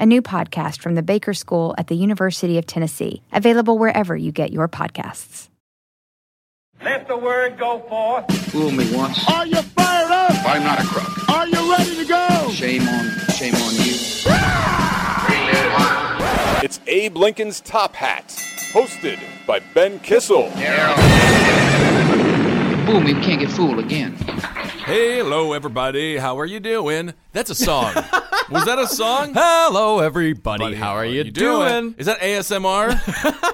a new podcast from the Baker School at the University of Tennessee, available wherever you get your podcasts. Let the word go forth. Fool me once. Are you fired up? I'm not a crook. Are you ready to go? Shame on, shame on you. It's Abe Lincoln's Top Hat, hosted by Ben Kissel. Fool me, we can't get fooled again. Hello, everybody. How are you doing? That's a song. Was that a song? Hello, everybody. How are you, doing? Is that ASMR?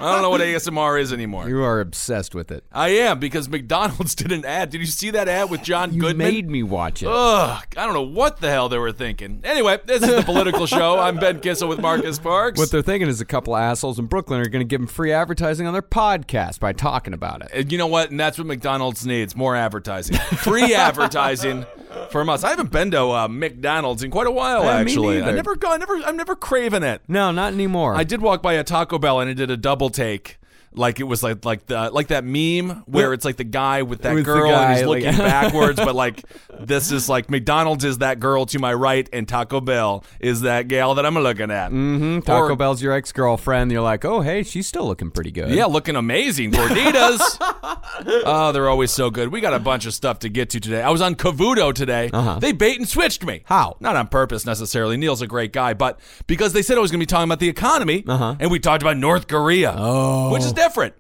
I don't know what ASMR is anymore. You are obsessed with it. I am because McDonald's did an ad. Did you see that ad with John You Goodman? made me watch it. Ugh, I don't know what the hell they were thinking. Anyway, this is the political show. I'm Ben Kissel with Marcus Parks. What they're thinking is a couple of assholes in Brooklyn are going to give them free advertising on their podcast by talking about it. And you know what? And that's what McDonald's needs more advertising. Free advertising from us. I haven't been to uh, McDonald's in quite a while, Yeah, actually. I never go, I never, I'm never craving it. No, not anymore. I did walk by a Taco Bell and I did a double take. Like it was like like the like that meme where it's like the guy with that With the girl and he's guy, like- looking backwards, but like this is like McDonald's is that girl to my right and Taco Bell is that gal that I'm looking at. Mm-hmm. Taco Or- Bell's your ex girlfriend. You're like, oh, hey, she's still looking pretty good. Yeah, looking amazing. Gorditas. oh, they're always so good. We got a bunch of stuff to get to today. I was on Cavuto today. Uh-huh. They bait and switched me. How? Not on purpose necessarily. Neil's a great guy, but because they said I was going to be talking about the economy, Uh-huh. and we talked about North Korea, Oh. which is different.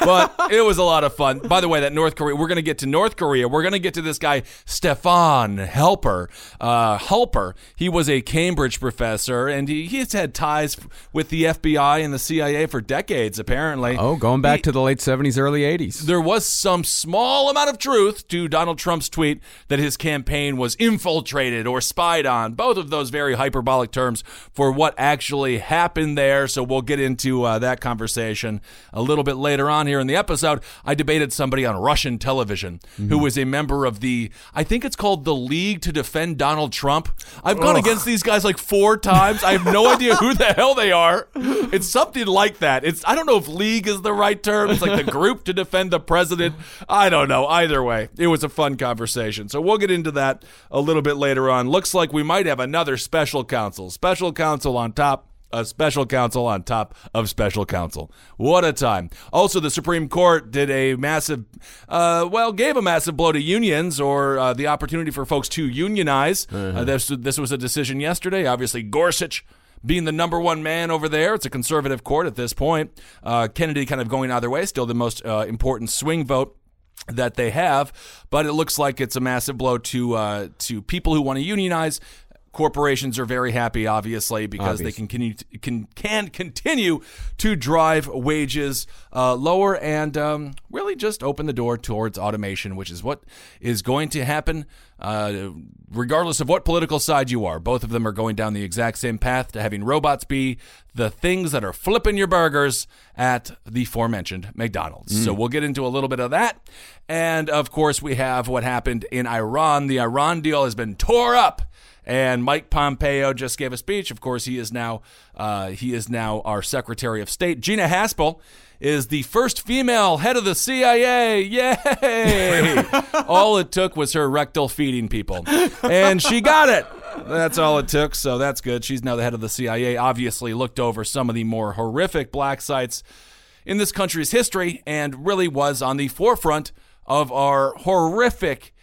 but it was a lot of fun. By the way, that North Korea, we're going to get to North Korea. We're going to get to this guy, Stefan Halper. Uh, Halper. He was a Cambridge professor, and he, he's had ties with the FBI and the CIA for decades, apparently. Oh, going back He- to the late 70s, early 80s. there was some small amount of truth to Donald Trump's tweet that his campaign was infiltrated or spied on. Both of those very hyperbolic terms for what actually happened there. So we'll get into uh, that conversation a little bit later on here in the episode. I debated somebody on Russian television who mm-hmm. was a member of the, I think it's called the League to Defend Donald Trump. I've gone against these guys like four times. I have no idea who the hell they are. It's something like that. It's I don't know if league is the right term. It's like the group to defend the president. I don't know. Either way, it was a fun conversation. So we'll get into that a little bit later on. Looks like we might have another special counsel. Special counsel on top a special counsel on top of special counsel. What a time. Also, the Supreme Court did a massive, uh, well, gave a massive blow to unions or uh, the opportunity for folks to unionize. Uh, this, this was a decision yesterday. Obviously, Gorsuch being the number one man over there. It's a conservative court at this point. Uh, Kennedy kind of going either way, still the most uh, important swing vote that they have, but it looks like it's a massive blow to uh, to people who want to unionize. Corporations are very happy, obviously, because they can continue can can continue to drive wages uh, lower and um, really just open the door towards automation, which is what is going to happen, uh, regardless of what political side you are. Both of them are going down the exact same path to having robots be the things that are flipping your burgers at the aforementioned McDonald's. So we'll get into a little bit of that. And of course, we have what happened in Iran. The Iran deal has been tore up. And Mike Pompeo just gave a speech. Of course, he is now uh, he is now our Secretary of State. Gina Haspel is the first female head of the CIA. Yay! all it took was her rectal feeding people, and she got it. That's all it took. So that's good. She's now the head of the CIA. Obviously, looked over some of the more horrific black sites in this country's history, and really was on the forefront of our horrific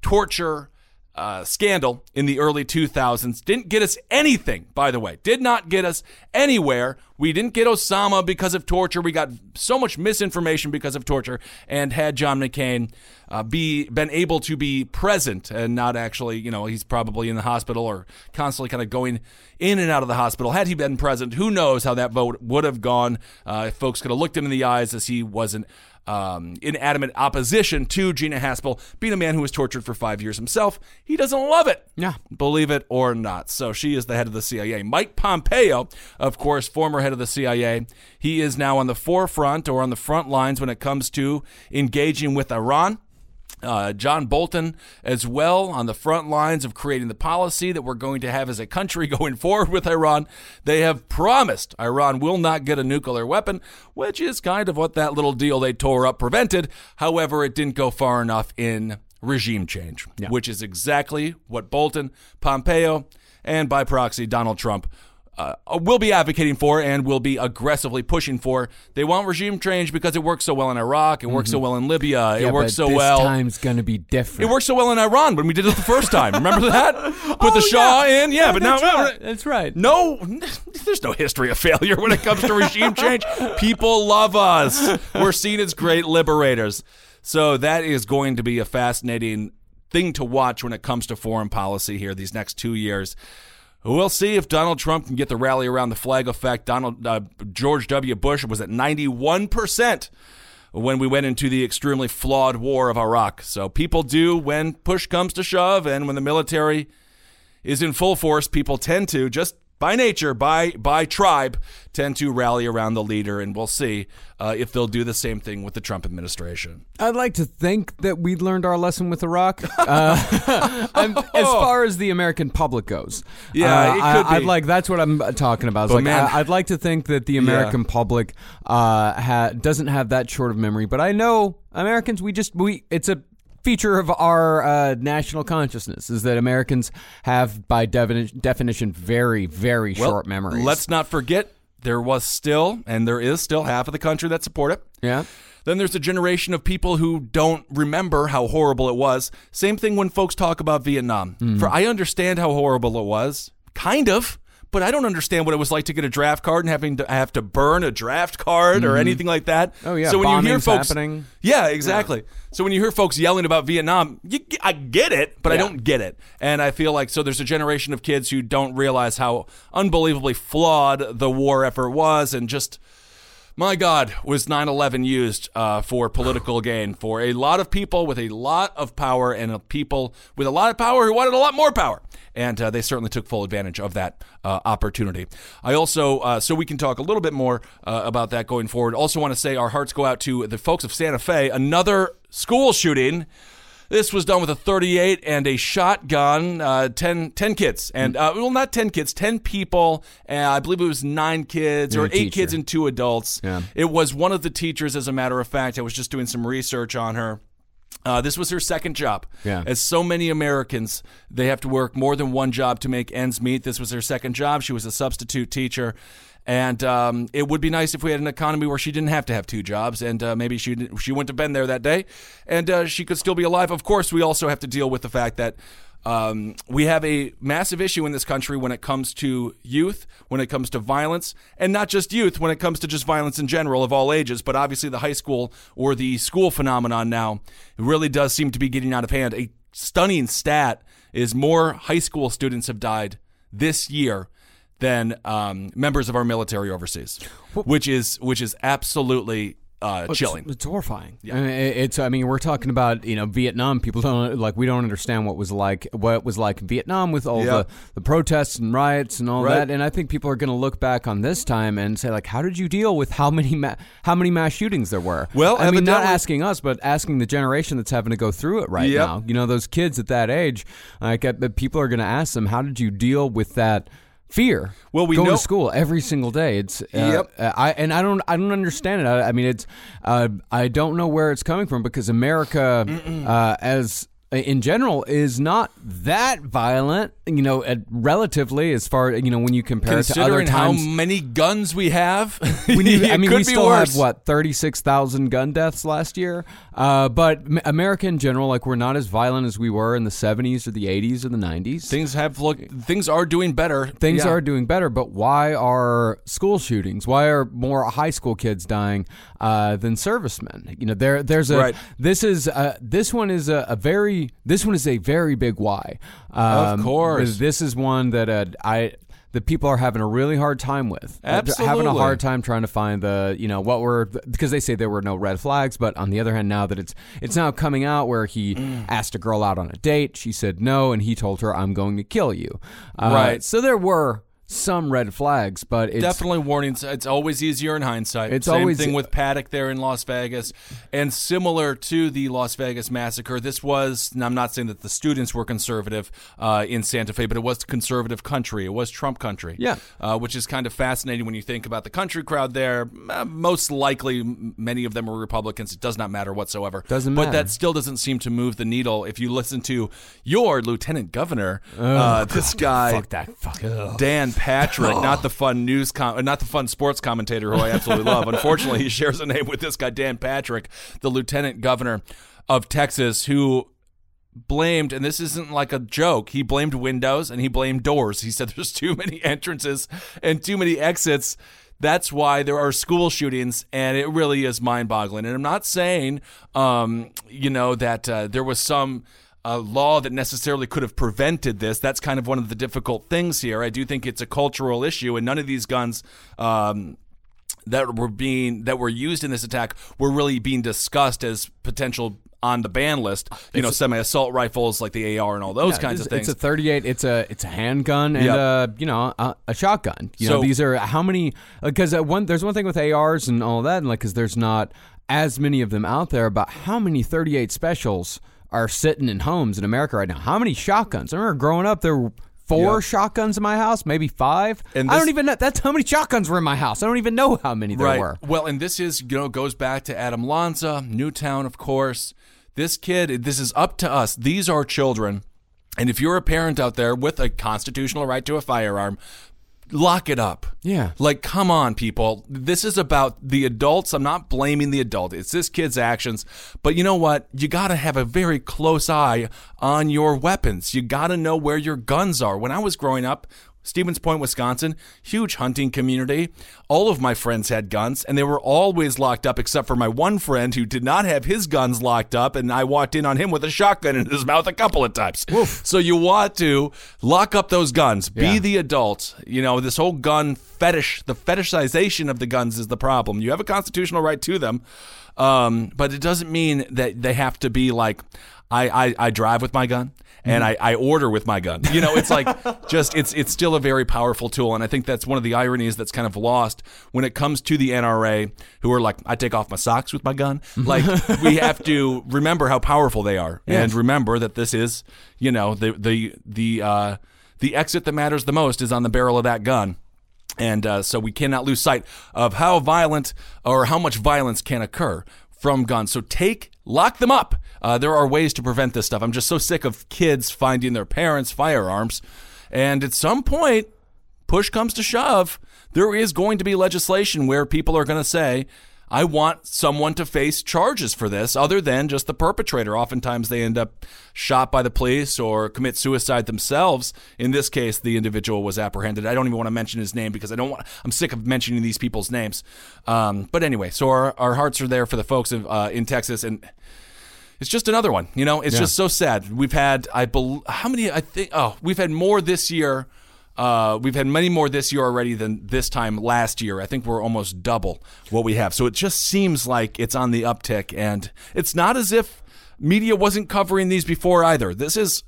torture uh, scandal in the early 2000s didn't get us anything, by the way. Did not get us anywhere. We didn't get Osama because of torture. We got so much misinformation because of torture. And had John McCain uh, be been able to be present and not actually, you know, he's probably in the hospital or constantly kind of going in and out of the hospital. Had he been present, who knows how that vote would have gone? Uh, if folks could have looked him in the eyes as he wasn't um, in adamant opposition to Gina Haspel being a man who was tortured for five years himself. He doesn't love it. Yeah. Believe it or not. So she is the head of the CIA. Mike Pompeo, of course, former head of the CIA, he is now on the forefront or on the front lines when it comes to engaging with Iran. Uh, John Bolton as well on the front lines of creating the policy that we're going to have as a country going forward with Iran. They have promised Iran will not get a nuclear weapon, which is kind of what that little deal they tore up prevented. However, it didn't go far enough in regime change, which is exactly what Bolton, Pompeo, and by proxy Donald Trump uh, will be advocating for and will be aggressively pushing for. They want regime change because it works so well in Iraq, it works so well in Libya, Mm-hmm. Yeah, it works but so this well. time's going to be different. It worked so well in Iran when we did it the first time. Remember that? Put Oh, the Shah yeah. in, yeah, but now right. That's right. No, there's no history of failure when it comes to regime change. People love us. We're seen as great liberators. So that is going to be a fascinating thing to watch when it comes to foreign policy here these next two years. We'll see if Donald Trump can get the rally around the flag effect. Donald uh, George W. Bush was at 91 percent when we went into the extremely flawed war of Iraq. So people do when push comes to shove, and when the military is in full force, people tend to just by nature, by by tribe, tend to rally around the leader, and we'll see uh, if they'll do the same thing with the Trump administration. I'd like to think that we learned our lesson with Iraq. Uh, as far as the American public goes, Yeah, uh, it could I, be. I'd like that's what I'm talking about. Like man- I, would like to think that the American public uh, ha, doesn't have that short of memory. But I know Americans, we just we it's a feature of our uh, national consciousness is that Americans have, by defini- definition, very very Well, short memories. Let's not forget there was still, and there is still half of the country that support it. yeah. Then there's a generation of people who don't remember how horrible it was. Same thing when folks talk about Vietnam. Mm-hmm. For I understand how horrible it was, kind of, but I don't understand what it was like to get a draft card and having to have to burn a draft card or mm-hmm. anything like that. Oh, yeah, So when you hear bombings folks, happening. yeah, exactly. So when you hear folks yelling about Vietnam, you, I get it, but I don't get it. And I feel like so there's a generation of kids who don't realize how unbelievably flawed the war effort was, and just my God, was 9 11 used uh, for political gain for a lot of people with a lot of power and people with a lot of power who wanted a lot more power. And uh, they certainly took full advantage of that uh, opportunity. I also, uh, so we can talk a little bit more uh, about that going forward, also want to say our hearts go out to the folks of Santa Fe, another school shooting. This was done with a 38 and a shotgun. Uh, 10, 10 kids, and uh, well, not 10 kids, 10 people. Uh, I believe it was nine kids or And eight teacher. kids and two adults. Yeah. It was one of the teachers, as a matter of fact. I was just doing some research on her. Uh, this was her second job. Yeah. As so many Americans, they have to work more than one job to make ends meet. This was her second job. She was a substitute teacher. And um, it would be nice if we had an economy where she didn't have to have two jobs, and uh, maybe she she wouldn't have been there that day, and uh, she could still be alive. Of course, we also have to deal with the fact that um, we have a massive issue in this country when it comes to youth, when it comes to violence, and not just youth, when it comes to just violence in general of all ages, but obviously the high school or the school phenomenon now really does seem to be getting out of hand. A stunning stat is more high school students have died this year than um, members of our military overseas, which is which is absolutely uh, It's- chilling. It's, horrifying. I mean, it's. I mean, we're talking about you know Vietnam. People don't like. We don't understand what was like. What was like in Vietnam with all Yeah. the the protests and riots and all Right. that. And I think people are going to look back on this time and say like, how did you deal with how many ma- how many mass shootings there were? Well, I mean, not asking us, but asking the generation that's having to go through it right Yep. now. You know, those kids at that age. Like, uh, people are going to ask them, how did you deal with that? Fear. Well, we go know- to school every single day. It's uh, Yep. uh, I and I don't I don't understand it. I, I mean, it's uh, I don't know where it's coming from because America, uh, as in general is not that violent, you know, at relatively as far you know when you compare it to other times, Considering how many guns we have, we need, I mean, we still worse. had what thirty six thousand gun deaths last year. Uh, but America in general, like we're not as violent as we were in the seventies or the eighties or the nineties. Things have looked. Things are doing better. Things Yeah. are doing better, but why are school shootings? Why are more high school kids dying uh, than servicemen? You know, there there's a Right. this is uh, this one is a, a very this one is a very big why. Um, course. this is one that uh, I that people are having a really hard time with. Uh, having a hard time trying to find the you know what were because they say there were no red flags, but on the other hand, now that it's it's now coming out where he Mm. asked a girl out on a date, she said no, and he told her, "I'm going to kill you." Uh, Right. So there were some red flags, but it's Definitely warnings. It's always easier in hindsight. It's Same always- thing with Paddock there in Las Vegas, and similar to the Las Vegas massacre. This was. And I'm not saying that the students were conservative uh, in Santa Fe, but it was conservative country. It was Trump country. Yeah. uh, which is kind of fascinating when you think about the country crowd there. Uh, most likely, many of them were Republicans. It does not matter whatsoever. Doesn't But that still doesn't seem to move the needle. If you listen to your lieutenant governor, uh, this guy, fuck that fuck. Dan Patrick, not the fun news, com- not the fun sports commentator who I absolutely love. Unfortunately, he shares a name with this guy, Dan Patrick, the lieutenant governor of Texas, who blamed, and this isn't like a joke, he blamed windows and he blamed doors. He said there's too many entrances and too many exits. That's why there are school shootings, and it really is mind boggling. And I'm not saying, um, you know, that uh, there was some a law that necessarily could have prevented this. That's kind of one of the difficult things here. I do think it's a cultural issue, and none of these guns. Um, that were being that were used in this attack were really being discussed as potential on the ban list. You know, semi-assault rifles like the AR and all those kinds of things. It's a 38. It's a it's a handgun and Yep. uh you know a, a shotgun. You So- know these are how many because uh, one there's one thing with ARs and all that and like because there's not as many of them out there. But how many 38 specials are sitting in homes in America right now? How many shotguns? I remember growing up there. were Four shotguns in my house, maybe five. And I don't even know. That's how many shotguns were in my house. I don't even know how many there right. were. Well, and this is you know goes back to Adam Lanza, Newtown, of course. This kid, this is up to us. These are children, and if you're a parent out there with a constitutional right to a firearm, lock it up. Yeah. Like, come on, people. This is about the adults. I'm not blaming the adult. It's this kid's actions. But you know what? You got to have a very close eye on your weapons. You got to know where your guns are. When I was growing up, Stevens Point, Wisconsin, huge hunting community. All of my friends had guns, and they were always locked up, except for my one friend who did not have his guns locked up, and I walked in on him with a shotgun in his mouth a couple of times. So you want to lock up those guns. Be Yeah. the adult. You know, this whole gun fetish, the fetishization of the guns is the problem. You have a constitutional right to them, um, but it doesn't mean that they have to be like, I, I, I drive with my gun and I, I order with my gun. You know, it's like just it's it's still a very powerful tool, and I think that's one of the ironies that's kind of lost when it comes to the NRA, who are like, I take off my socks with my gun. Like we have to remember how powerful they are, and remember that this is, you know, the the the uh, the exit that matters the most is on the barrel of that gun. And uh, so we cannot lose sight of how violent or how much violence can occur from guns. So take, lock them up. Uh, there are ways to prevent this stuff. I'm just so sick of kids finding their parents' firearms. And at some point, push comes to shove, there is going to be legislation where people are going to say, I want someone to face charges for this other than just the perpetrator. Oftentimes they end up shot by the police or commit suicide themselves. In this case, the individual was apprehended. I don't even want to mention his name because I don't want, I'm sick of mentioning these people's names. Um, but anyway, so our, our hearts are there for the folks of, uh, in Texas and it's just another one. You know, it's just so sad. We've had, I believe, how many? I think, oh, we've had more this year. Uh, we've had many more this year already than this time last year. I think we're almost double what we have. So it just seems like it's on the uptick, and it's not as if media wasn't covering these before either. This is.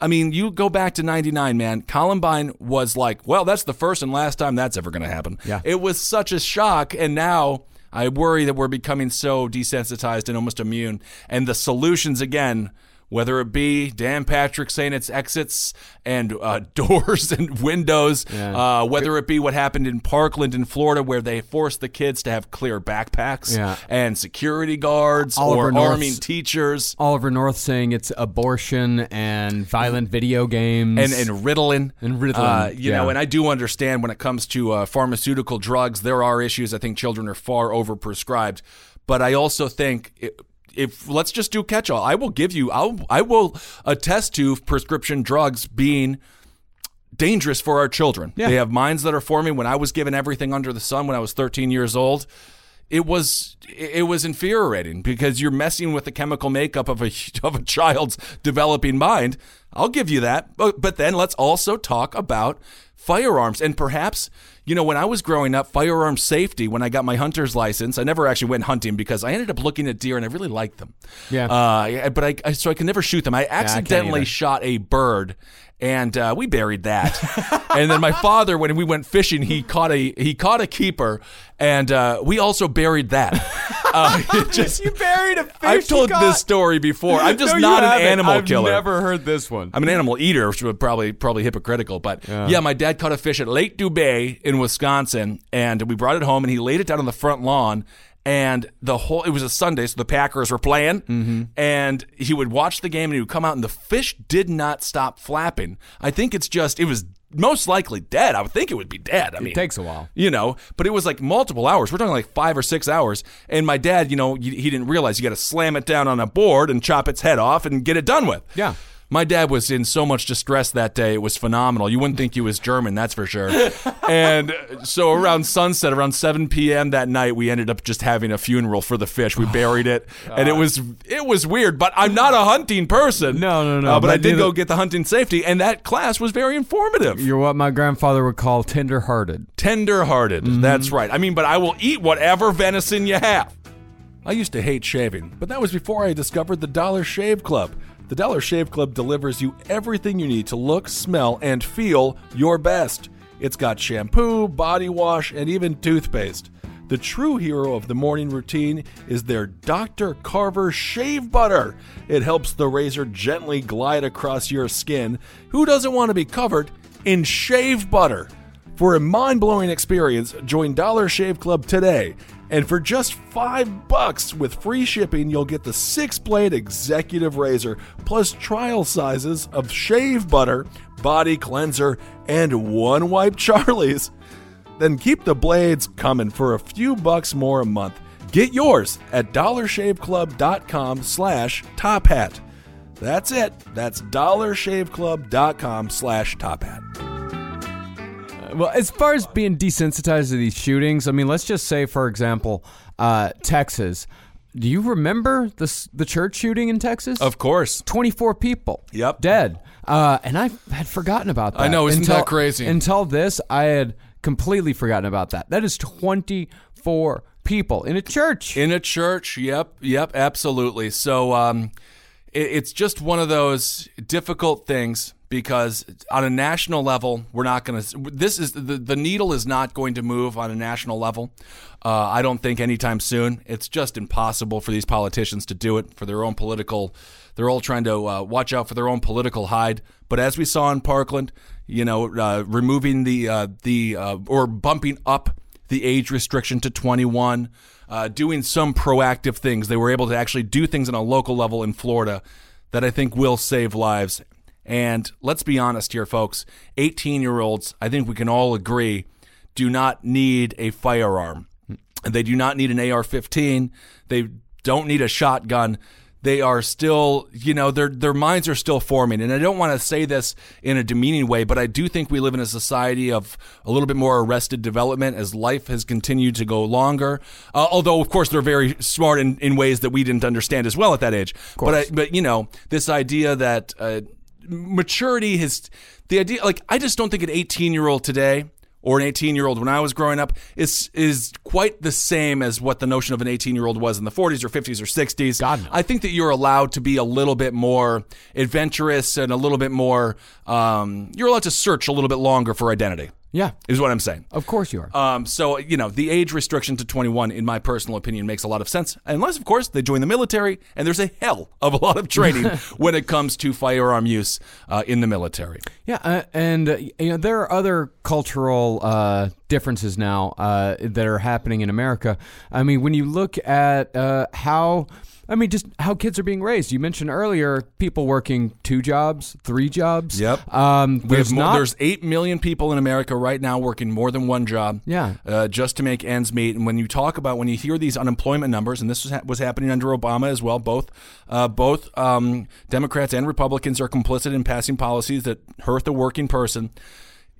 I mean, you go back to 99, man. Columbine was like, well, that's the first and last time that's ever going to happen. Yeah. It was such a shock. And now I worry that we're becoming so desensitized and almost immune. And the solutions, again, whether it be Dan Patrick saying it's exits and uh, doors and windows, Yeah. uh, whether it be what happened in Parkland in Florida where they forced the kids to have clear backpacks Yeah. and security guards Oliver or North's- arming teachers Oliver North saying it's abortion and violent video games and, and Ritalin. And Ritalin, Uh, you yeah. know, and I do understand when it comes to uh, pharmaceutical drugs, there are issues. I think children are far overprescribed. But I also think it, if let's just do catch all, I will give you, I'll, I will attest to prescription drugs being dangerous for our children. Yeah. They have minds that are forming. When I was given everything under the sun when I was 13 years old, it was it was infuriating because you're messing with the chemical makeup of a of a child's developing mind. I'll give you that. But, but then let's also talk about firearms and perhaps you know when I was growing up firearm safety when I got my hunter's license I never actually went hunting because I ended up looking at deer and I really liked them. Yeah. Uh, but I, I so I could never shoot them. I accidentally shot a bird and uh, we buried that. and then my father, when we went fishing, he caught a he caught a keeper, and uh, we also buried that. Uh, just, You buried a fish I've told this story before. I'm just No, not an haven't. animal I've killer. never heard this one. I'm an animal eater, which would probably probably hypocritical. But yeah. my dad caught a fish at Lake Dubay in Wisconsin, and we brought it home, and he laid it down on the front lawn. And the whole it was a Sunday, so the Packers were playing, Mm-hmm. and he would watch the game, and he would come out, and the fish did not stop flapping. I think it's just it was most likely dead. I would think it would be dead. I mean, it takes a while. you know but it was like multiple hours we're talking like five or six hours and my dad you know he he didn't realize you got to slam it down on a board and chop its head off and get it done with Yeah. My dad was in so much distress that day it was phenomenal you wouldn't think he was german that's for sure and so around sunset around 7 p.m that night we ended up just having a funeral for the fish we buried it and it was it was weird but i'm not a hunting person No, no, no, Uh, but, i did neither- go get the hunting safety and that class was very informative You're what my grandfather would call tender-hearted. tender-hearted. That's right. I mean, but I will eat whatever venison you have. I used to hate shaving, but that was before I discovered the Dollar Shave Club. The Dollar Shave Club delivers you everything you need to look, smell, and feel your best. It's got shampoo, body wash, and even toothpaste. The true hero of the morning routine is their Dr. Carver Shave Butter. It helps the razor gently glide across your skin. Who doesn't want to be covered in shave butter? For a mind blowing experience, join Dollar Shave Club today. And for just five bucks with free shipping, you'll get the six blade executive razor plus trial sizes of shave butter, body cleanser, and one wipe Charlie's. Then keep the blades coming for a few bucks more a month. Get yours at dollarshaveclub.com slash top hat. That's it. That's dollarshaveclub.com slash top hat. Well, as far as being desensitized to these shootings, I mean, let's just say, for example, uh, Texas. Do you remember the the church shooting in Texas? Of course. 24 people. Yep. Dead. Uh, and I had forgotten about that. I know, isn't until, that crazy? Until this, I had completely forgotten about that. That is 24 people in a church. In a church, yep, yep, absolutely. So um, it, it's just one of those difficult things because on a national level, we're not going to. This is the the needle is not going to move on a national level. Uh, I don't think anytime soon. It's just impossible for these politicians to do it for their own political. They're all trying to uh, watch out for their own political hide. But as we saw in Parkland, you know, uh, removing the uh, the uh, or bumping up the age restriction to 21, uh, doing some proactive things. They were able to actually do things on a local level in Florida that I think will save lives. And let's be honest here, folks 18 year olds, I think we can all agree, do not need a firearm. They do not need an AR 15. They don't need a shotgun. They are still, you know, their their minds are still forming. And I don't want to say this in a demeaning way, but I do think we live in a society of a little bit more arrested development as life has continued to go longer. Uh, although, of course, they're very smart in, in ways that we didn't understand as well at that age. But I, but you know, this idea that uh, maturity has the idea like I just don't think an 18 year old today or an 18 year old when I was growing up is is quite the same as what the notion of an 18 year old was in the 40s or 50s or 60s. God, no. I think that you're allowed to be a little bit more adventurous and a little bit more. Um, you're allowed to search a little bit longer for identity. Yeah. is what I'm saying. Of course you are. Um, so you know, the age restriction to 21, in my personal opinion, makes a lot of sense, unless of course they join the military, and there's a hell of a lot of training when it comes to firearm use uh, in the military. Yeah, uh, and uh, you know there are other cultural uh, differences now uh, that are happening in America. I mean, when you look at uh, how. I mean, just how kids are being raised. You mentioned earlier people working two jobs, three jobs. Um, We there's more, not. there's eight million people in America right now working more than one job. Yeah. uh, just to make ends meet. And when you talk about when you hear these unemployment numbers, and this was, ha- was happening under Obama as well, both uh, both um, Democrats and Republicans are complicit in passing policies that hurt the working person.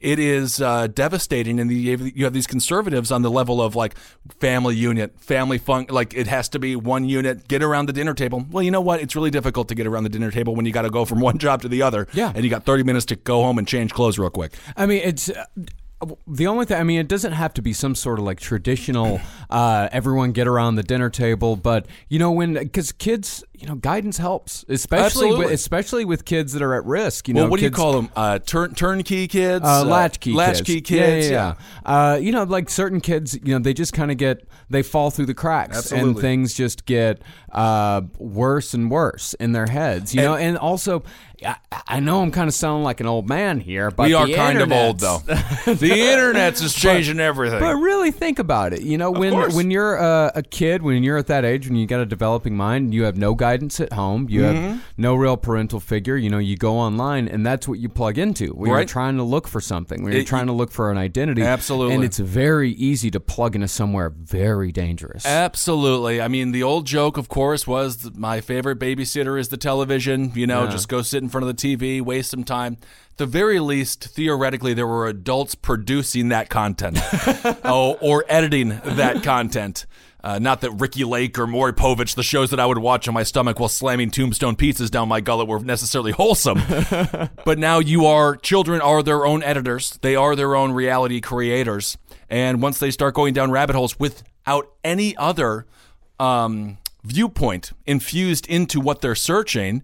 It is uh, devastating, and the, you have these conservatives on the level of like family unit, family fun. Like it has to be one unit. Get around the dinner table. Well, you know what? It's really difficult to get around the dinner table when you got to go from one job to the other. Yeah. and you got thirty minutes to go home and change clothes real quick. I mean, it's uh, the only thing. I mean, it doesn't have to be some sort of like traditional. Uh, everyone get around the dinner table, but you know when because kids, you know, guidance helps, especially with, especially with kids that are at risk. You know, well, what do you call them? Uh, turn turnkey kids, Uh, latchkey kids. latchkey kids. Yeah, yeah, yeah. Uh, you know, like certain kids, you know, they just kind of get they fall through the cracks, and things just get uh, worse and worse in their heads. You know, and also, I, I know I'm kind of sounding like an old man here, but we are kind of old though. the internet's is changing everything. But really think about it. You know, when course. when you're uh, a kid, when you're at that age, when you got a developing mind, you have no guidance at home, you Mm-hmm. have no real parental figure. You know, you go online, and that's what you plug into when you're trying to look for something, when you're It- trying to look for an identity. Absolutely. and it's very easy to plug into somewhere very dangerous. Absolutely. I mean, the old joke, of course, was my favorite babysitter is the television. You know, Yeah. just go sit in front of the TV, waste some time. At the very least, theoretically, there were adults producing that content oh, or editing that content. Uh, not that Ricki Lake or Maury Povich, the shows that I would watch on my stomach while slamming tombstone pizzas down my gullet, were necessarily wholesome. but now you are, children are their own editors, they are their own reality creators. And once they start going down rabbit holes without any other um, viewpoint infused into what they're searching,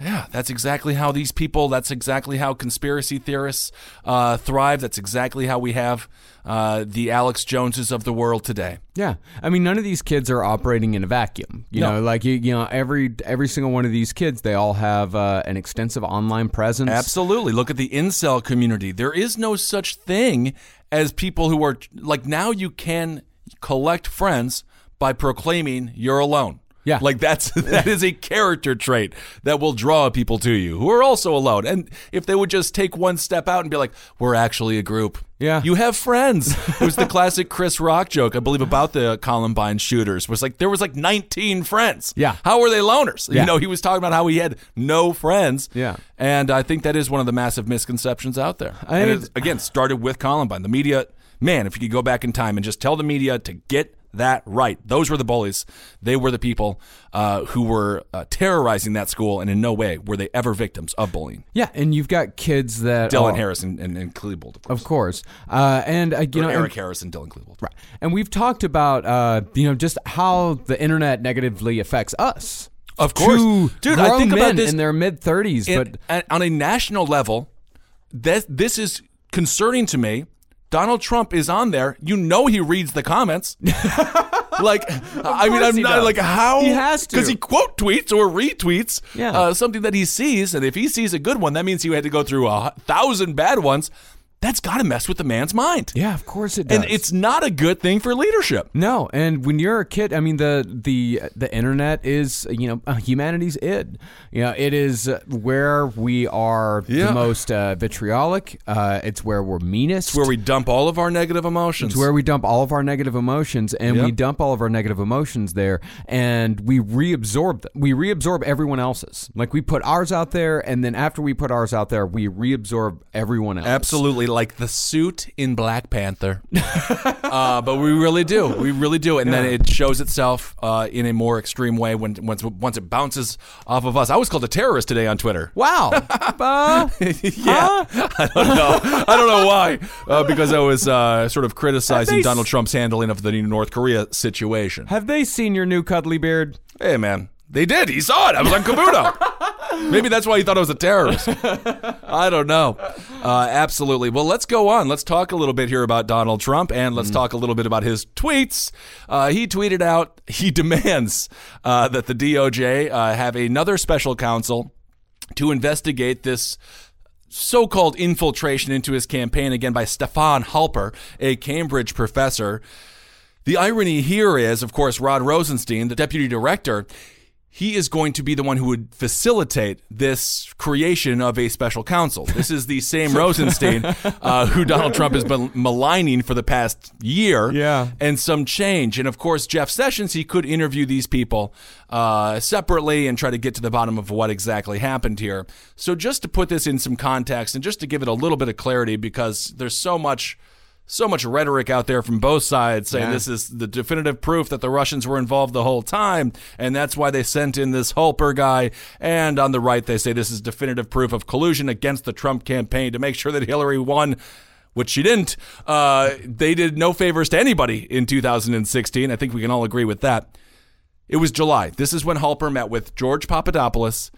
yeah, that's exactly how these people, that's exactly how conspiracy theorists uh, thrive. That's exactly how we have uh, the Alex Joneses of the world today. Yeah, I mean, none of these kids are operating in a vacuum. You No. know, like you, you know, every every single one of these kids, they all have uh, an extensive online presence. Absolutely. Look at the incel community. There is no such thing as people who are like now you can collect friends by proclaiming you're alone. Yeah. Like that's that is a character trait that will draw people to you who are also alone. And if they would just take one step out and be like, we're actually a group. Yeah. You have friends. It was the classic Chris Rock joke, I believe, about the Columbine shooters. Was like there was like 19 friends. Yeah. How were they loners? Yeah. You know, he was talking about how he had no friends. Yeah. And I think that is one of the massive misconceptions out there. I- and it, again, started with Columbine. The media, man, if you could go back in time and just tell the media to get that right. Those were the bullies. They were the people uh, who were uh, terrorizing that school, and in no way were they ever victims of bullying. Yeah, and you've got kids that Dylan are- Harris and, and, and Klebold, of course. of course, uh, and uh, you Or know, Eric and- Harris and Dylan Klebold. Right. And we've talked about, uh, you know, just how the internet negatively affects us. Of course. Two Dude, I think about this- in their mid thirties, but on a national level, this, this is concerning to me. Donald Trump is on there. You know he reads the comments. like, I mean, I'm not does. like how He has to. because he quote tweets or retweets Yeah. uh, something that he sees, and if he sees a good one, that means he had to go through a thousand bad ones. That's got to mess with the man's mind. yeah, of course it does. and it's not a good thing for leadership. No, and when you're a kid, I mean the the the internet is you know humanity's id. You know, it is where we are Yeah. the most uh, vitriolic. Uh, it's where we're meanest. It's where we dump all of our negative emotions. It's where we dump all of our negative emotions, and we dump all of our negative emotions there, and we reabsorb them. We reabsorb everyone else's. Like we put ours out there, and then after we put ours out there, we reabsorb everyone else. Absolutely, like the suit in Black Panther. uh, but we really do, we really do, and then it shows itself uh, in a more extreme way when once once it bounces off of us. I was called a terrorist today on Twitter. Wow. Uh, yeah, I don't know. I don't know why. Uh, because I was uh, sort of criticizing Donald s- Trump's handling of the North Korea situation. have they seen your new cuddly beard? Hey, man, they did. He saw it. I was on Cavuto. Maybe that's why he thought I was a terrorist. I don't know. Uh, absolutely. Well, let's go on. Let's talk a little bit here about Donald Trump and let's talk a little bit about his tweets. Uh, he tweeted out he demands uh, that the DOJ uh, have another special counsel to investigate this so-called infiltration into his campaign again by Stefan Halper, a Cambridge professor. The irony here is, of course, Rod Rosenstein, the deputy director, he is going to be the one who would facilitate this creation of a special counsel. This is the same Rosenstein uh, who Donald Trump has been maligning for the past year. Yeah. And some change. And of course, Jeff Sessions, he could interview these people uh, separately and try to get to the bottom of what exactly happened here. So, just to put this in some context and just to give it a little bit of clarity, because there's so much so much rhetoric out there from both sides saying Yeah. this is the definitive proof that the Russians were involved the whole time, and that's why they sent in this Halper guy. And on the right, they say this is definitive proof of collusion against the Trump campaign to make sure that Hillary won. Which she didn't. Uh, they did no favors to anybody in 2016. I think we can all agree with that. It was July. This is when Halper met with George Papadopoulos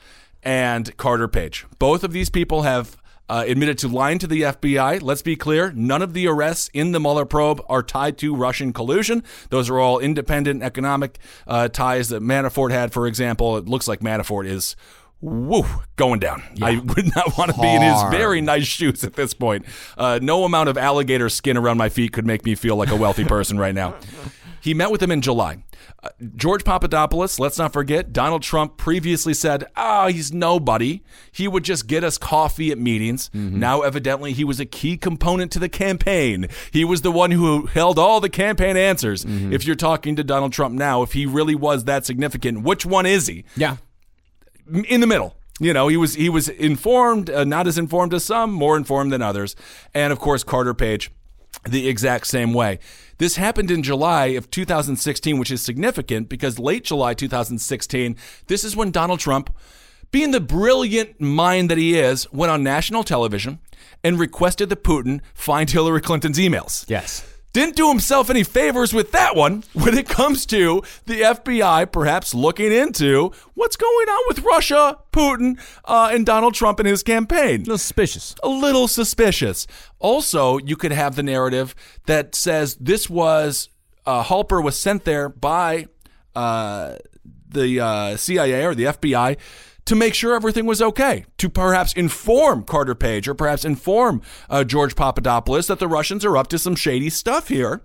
and Carter Page. Both of these people have uh, admitted to lying to the FBI. Let's be clear none of the arrests in the Mueller probe are tied to Russian collusion. Those are all independent economic uh, ties that Manafort had, for example. It looks like Manafort is. Woo, going down. I would not want to be in his very nice shoes at this point. Uh, no amount of alligator skin around my feet could make me feel like a wealthy person right now. He met with him in July. Uh, George Papadopoulos, let's not forget, Donald Trump previously said, ah, he's nobody. He would just get us coffee at meetings. Now, evidently, he was a key component to the campaign. He was the one who held all the campaign answers. If you're talking to Donald Trump now, if he really was that significant, which one is he? Yeah. in the middle. You know, he was he was informed, uh, not as informed as some, more informed than others, and of course Carter Page, the exact same way. This happened in July of 2016, which is significant because late July 2016, this is when Donald Trump, being the brilliant mind that he is, went on national television and requested that Putin find Hillary Clinton's emails Yes. Didn't do himself any favors with that one when it comes to the FBI perhaps looking into what's going on with Russia, Putin, uh, and Donald Trump and his campaign. A little suspicious. A little suspicious. Also, you could have the narrative that says this was uh, Halper was sent there by uh, the uh, CIA or the FBI to make sure everything was okay, to perhaps inform Carter Page or perhaps inform uh, George Papadopoulos that the Russians are up to some shady stuff here.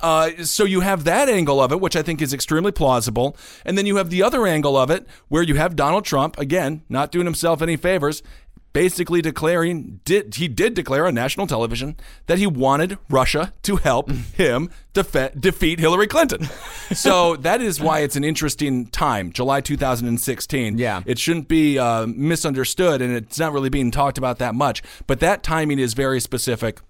Uh, so you have that angle of it, which I think is extremely plausible, and then you have the other angle of it, where you have Donald Trump again not doing himself any favors, basically declaring did he did declare on national television that he wanted Russia to help him defe- defeat Hillary Clinton. so that is why it's an interesting time, July 2016. Yeah. it shouldn't be uh, misunderstood, and it's not really being talked about that much. But that timing is very specific.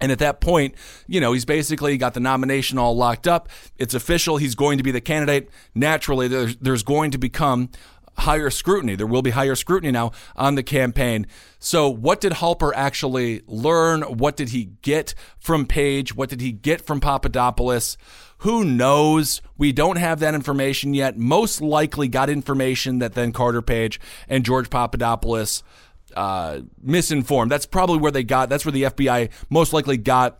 And at that point, you know, he's basically got the nomination all locked up. It's official. He's going to be the candidate. Naturally, there's, there's going to become higher scrutiny. There will be higher scrutiny now on the campaign. So, what did Halper actually learn? What did he get from Page? What did he get from Papadopoulos? Who knows? We don't have that information yet. Most likely got information that then Carter Page and George Papadopoulos uh, misinformed. That's probably where they got. That's where the FBI most likely got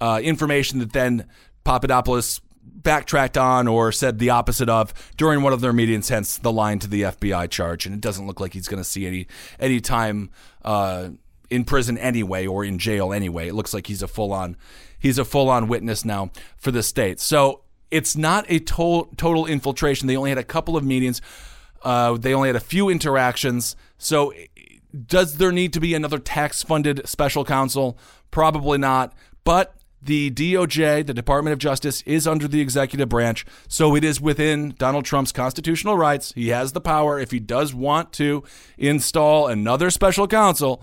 uh, information that then Papadopoulos backtracked on or said the opposite of during one of their meetings. Hence the line to the FBI charge. And it doesn't look like he's going to see any any time uh, in prison anyway or in jail anyway. It looks like he's a full on he's a full on witness now for the state. So it's not a to- total infiltration. They only had a couple of meetings. Uh, they only had a few interactions. So does there need to be another tax funded special counsel? Probably not. But the DOJ, the Department of Justice, is under the executive branch. So it is within Donald Trump's constitutional rights. He has the power, if he does want to install another special counsel,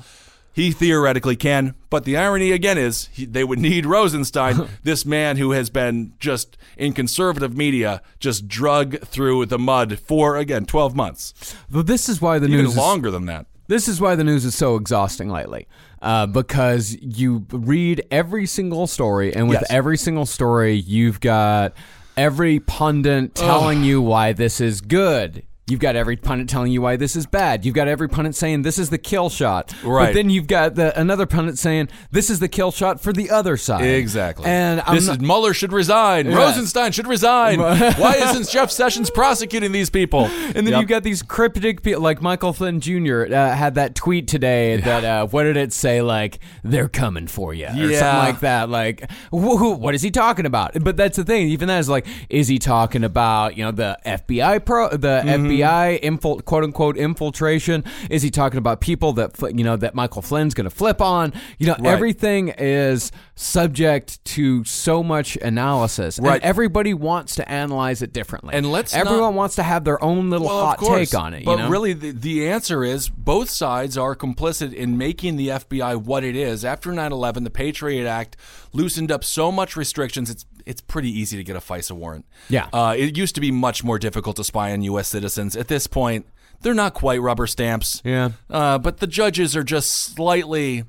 he theoretically can. But the irony again is he, they would need Rosenstein, this man who has been just in conservative media, just drug through the mud for, again, 12 months. But this is why the Even news is- longer than that. This is why the news is so exhausting lately. Uh, because you read every single story, and with Yes. every single story, you've got every pundit telling you why this is good. You've got every pundit telling you why this is bad. You've got every pundit saying this is the kill shot. Right. But then you've got the, another pundit saying this is the kill shot for the other side. Exactly. And I'm this not- is Mueller should resign. Yeah. Rosenstein should resign. Why isn't Jeff Sessions prosecuting these people? And then Yep. you've got these cryptic people, like Michael Flynn Jr. Uh, had that tweet today that, uh, what did it say? Like, they're coming for you. Or something Yeah. like that. Like, wh- wh- what is he talking about? But that's the thing. Even that is like, is he talking about, you know, the FBI pro, the Mm-hmm. FBI infil- quote unquote infiltration? Is he talking about people that, you know, that Michael Flynn's going to flip on? You know, Right. everything is subject to so much analysis. Right. And everybody wants to analyze it differently. And let's not- Everyone wants to have their own little Well, hot course. take on it. But you know? really, the, the answer is both sides are complicit in making the FBI what it is. After 9 11, the Patriot Act loosened up so much restrictions, it's it's pretty easy to get a FISA warrant. Yeah. Uh, it used to be much more difficult to spy on U.S. citizens. At this point, they're not quite rubber stamps. Yeah. Uh, but the judges are just slightly.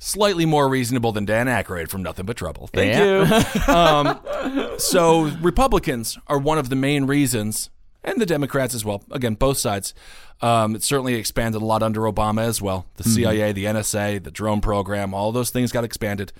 Slightly more reasonable than Dan Aykroyd from Nothing But Trouble. Thank Yeah. you. um, so Republicans are one of the main reasons, and the Democrats as well. Again, both sides. Um, it certainly expanded a lot under Obama as well. The CIA, the NSA, the drone program, all those things got expanded.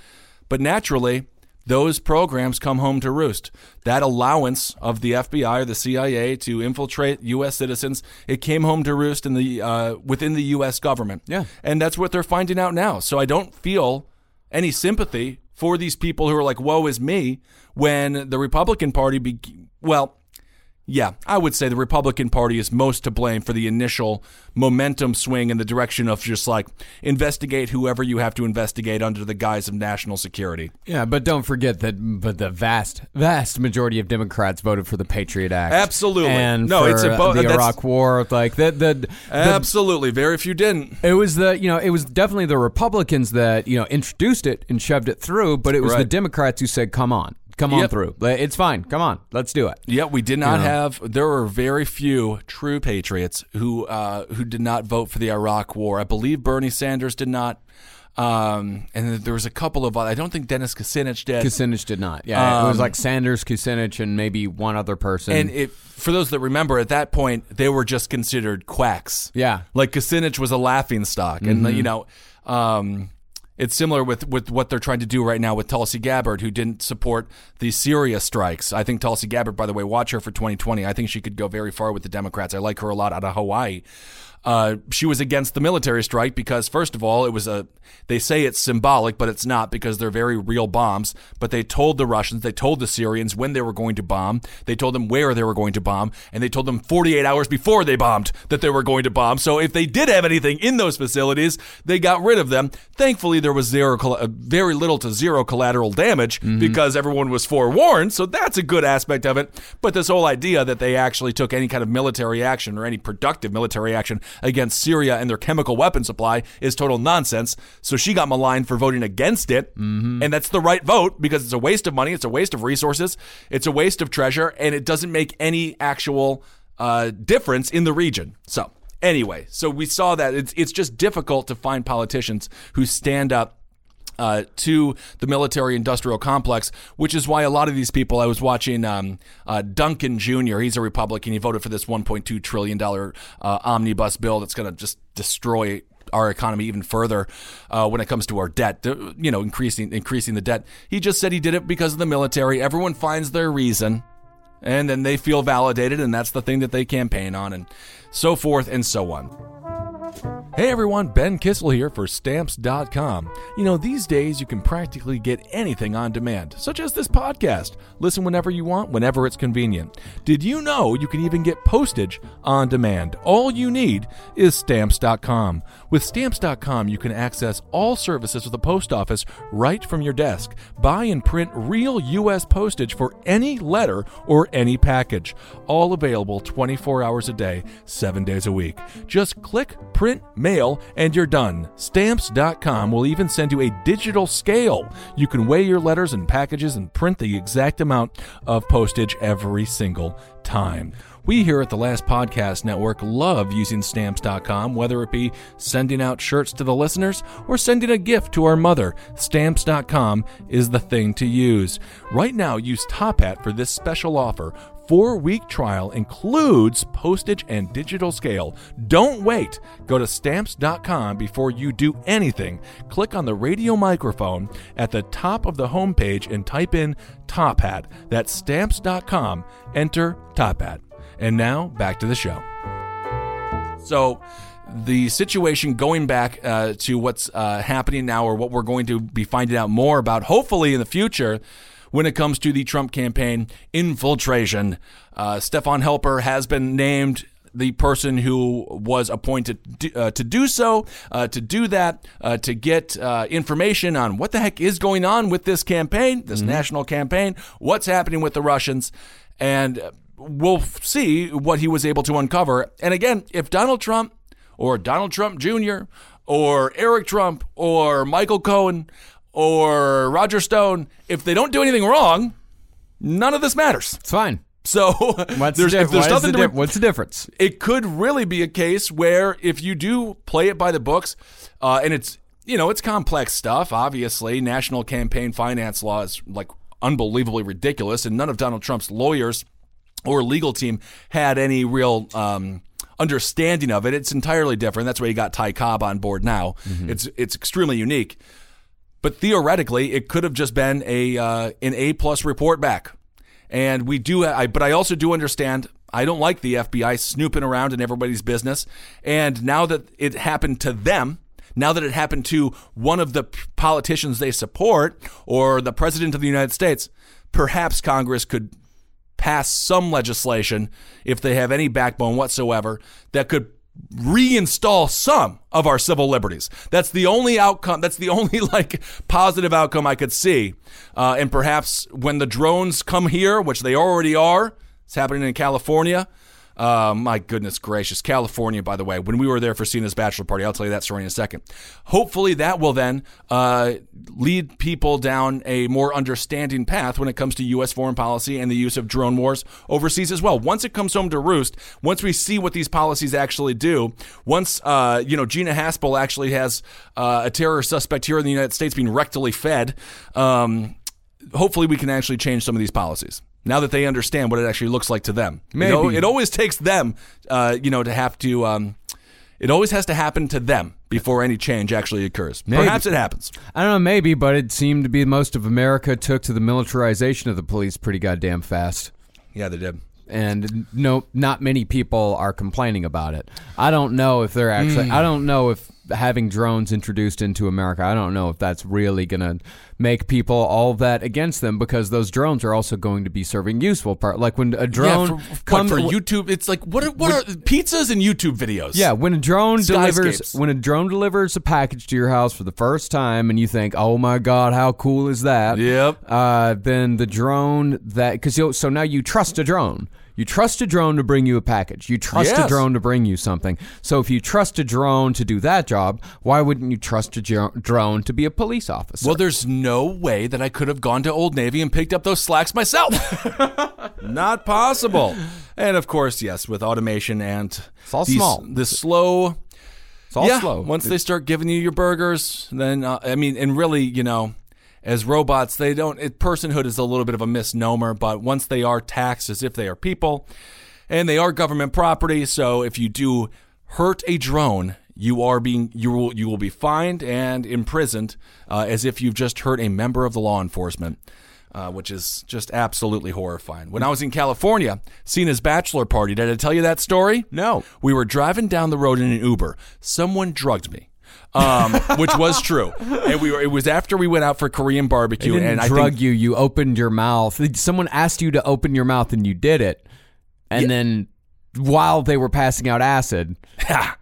But naturally, those programs come home to roost. That allowance of the FBI or the CIA to infiltrate U.S. citizens, it came home to roost in the uh, within the U.S. government. Yeah. and that's what they're finding out now. So I don't feel any sympathy for these people who are like, "Woe is me," when the Republican Party, be- well, yeah, I would say the Republican Party is most to blame for the initial momentum swing in the direction of just like investigate whoever you have to investigate under the guise of national security. yeah, but don't forget that. But the vast, vast majority of Democrats voted for the Patriot Act. Absolutely. and No, for it's a bo- the Iraq War. Like that. The, the Absolutely, very few didn't. It was the you know it was definitely the Republicans that you know introduced it and shoved it through, but it was the Democrats who said, "Come on, come on Yep. through. It's fine. Come on, let's do it." Yeah, we did not have. There were very few true patriots who uh, who did not vote for the Iraq War. I believe Bernie Sanders did not, um, and there was a couple of. I don't think Dennis Kucinich did. Kucinich did not. Yeah, it was Um, like Sanders, Kucinich, and maybe one other person. and it, for those that remember, at that point, they were just considered quacks. Yeah. like Kucinich was a laughing stock, and you know, um, it's similar with with what they're trying to do right now with Tulsi Gabbard, who didn't support the Syria strikes. I think Tulsi Gabbard, by the way, watch her for 2020. I think she could go very far with the Democrats. I like her a lot out of Hawaii. Uh, she was against the military strike because, first of all, it was a. They say it's symbolic, but it's not because they're very real bombs. But they told the Russians, they told the Syrians when they were going to bomb. They told them where they were going to bomb, and they told them 48 hours before they bombed that they were going to bomb. So if they did have anything in those facilities, they got rid of them. Thankfully, there was zero, uh, very little to zero collateral damage because everyone was forewarned. So that's a good aspect of it. But this whole idea that they actually took any kind of military action or any productive military action against Syria and their chemical weapon supply is total nonsense. So she got maligned for voting against it. And that's the right vote because it's a waste of money, it's a waste of resources, it's a waste of treasure, and it doesn't make any actual uh, difference in the region. So, anyway, so we saw that it's, it's just difficult to find politicians who stand up uh, to the military industrial complex, which is why a lot of these people. I was watching um, uh, Duncan Jr., he's a Republican. He voted for this $1.2 trillion uh, omnibus bill that's going to just destroy our economy even further uh, when it comes to our debt, you know, increasing increasing the debt. He just said he did it because of the military. Everyone finds their reason, and then they feel validated, and that's the thing that they campaign on, and so forth and so on. Hey everyone, Ben Kissel here for Stamps.com. You know, these days you can practically get anything on demand, such as this podcast. Listen whenever you want, whenever it's convenient. Did you know you can even get postage on demand? All you need is Stamps.com. With Stamps.com, you can access all services of the post office right from your desk. Buy and print real U.S. postage for any letter or any package. All available 24 hours a day, 7 days a week. Just click, print, mail, and you're done. Stamps.com will even send you a digital scale. You can weigh your letters and packages and print the exact amount of postage every single time. We here at the Last Podcast Network love using Stamps.com, whether it be sending out shirts to the listeners or sending a gift to our mother. Stamps.com is the thing to use. Right now, use Top Hat for this special offer four week trial includes postage and digital scale. Don't wait. Go to stamps.com before you do anything. Click on the radio microphone at the top of the homepage and type in Top Hat. That's stamps.com. Enter Top Hat. And now back to the show. So, the situation going back uh, to what's uh, happening now, or what we're going to be finding out more about, hopefully in the future, when it comes to the Trump campaign infiltration. Uh, Stefan Halper has been named the person who was appointed uh, to do so, uh, to do that, uh, to get uh, information on what the heck is going on with this campaign, this national campaign, what's happening with the Russians, and we'll see what he was able to uncover. And again, if Donald Trump or Donald Trump Jr. or Eric Trump or Michael Cohen or Roger Stone, if they don't do anything wrong, none of this matters. It's fine. So What's, there's, the, if dif- there's nothing the to dif- re- what's the difference? it could really be a case where if you do play it by the books, uh, and it's you know it's complex stuff. Obviously, national campaign finance law is like unbelievably ridiculous, and none of Donald Trump's lawyers or legal team had any real. Um, understanding of it it's entirely different that's why you got ty cobb on board now it's it's extremely unique but theoretically it could have just been a uh, an a plus report back. And we do I, but i also do understand i don't like the fbi snooping around in everybody's business. And now that it happened to them now that it happened to one of the politicians they support or the president of the united states perhaps congress could pass some legislation if they have any backbone whatsoever that could reinstall some of our civil liberties. That's the only outcome. That's the only like positive outcome I could see. Uh, and perhaps when the drones come here, which they already are, it's happening in California. Uh, my goodness gracious, California, by the way, when we were there for Cena's bachelor party, I'll tell you that story in a second. Hopefully, that will then uh, lead people down a more understanding path when it comes to U.S. foreign policy and the use of drone wars overseas as well. Once it comes home to roost, once we see what these policies actually do, once, uh, you know, Gina Haspel actually has uh, a terror suspect here in the United States being rectally fed, um, hopefully we can actually change some of these policies now that they understand what it actually looks like to them. You know, it always takes them, uh, you know, to have to. Um, it always has to happen to them before any change actually occurs. Maybe. Perhaps it happens. I don't know, maybe, but it seemed to be most of America took to the militarization of the police pretty goddamn fast. Yeah, they did. And no, not many people are complaining about it. I don't know if they're actually. I don't know if having drones introduced into America. I don't know if that's really going to make people all that against them because those drones are also going to be serving useful part. Like when a drone yeah, for, comes what, for YouTube, it's like what are what are pizzas and YouTube videos? Yeah, when a drone delivers when a drone delivers a package to your house for the first time, and you think, "Oh my god, how cool is that?" Yep. Uh, then the drone that because so now you trust a drone. You trust a drone to bring you a package. You trust a drone to bring you something. So if you trust a drone to do that job, why wouldn't you trust a dro- drone to be a police officer? Well, there's no way that I could have gone to Old Navy and picked up those slacks myself. Not possible. And of course, yes, with automation and It's all these- small. the slow it's all yeah, slow. Once they start giving you your burgers, then uh, I mean, and really, you know, as robots, they don't. It, personhood is a little bit of a misnomer, but once they are taxed as if they are people, and they are government property, so if you do hurt a drone, you are being you will you will be fined and imprisoned uh, as if you've just hurt a member of the law enforcement. Uh, which is just absolutely horrifying. When I was in California, Cena's bachelor party, did I tell you that story? No. We were driving down the road in an Uber. Someone drugged me. Um, which was true, and we were. It was after we went out for Korean They barbecue, didn't and I drug think, you. You opened your mouth. Someone asked you to open your mouth, and you did it. And then, while they were passing out acid, yes,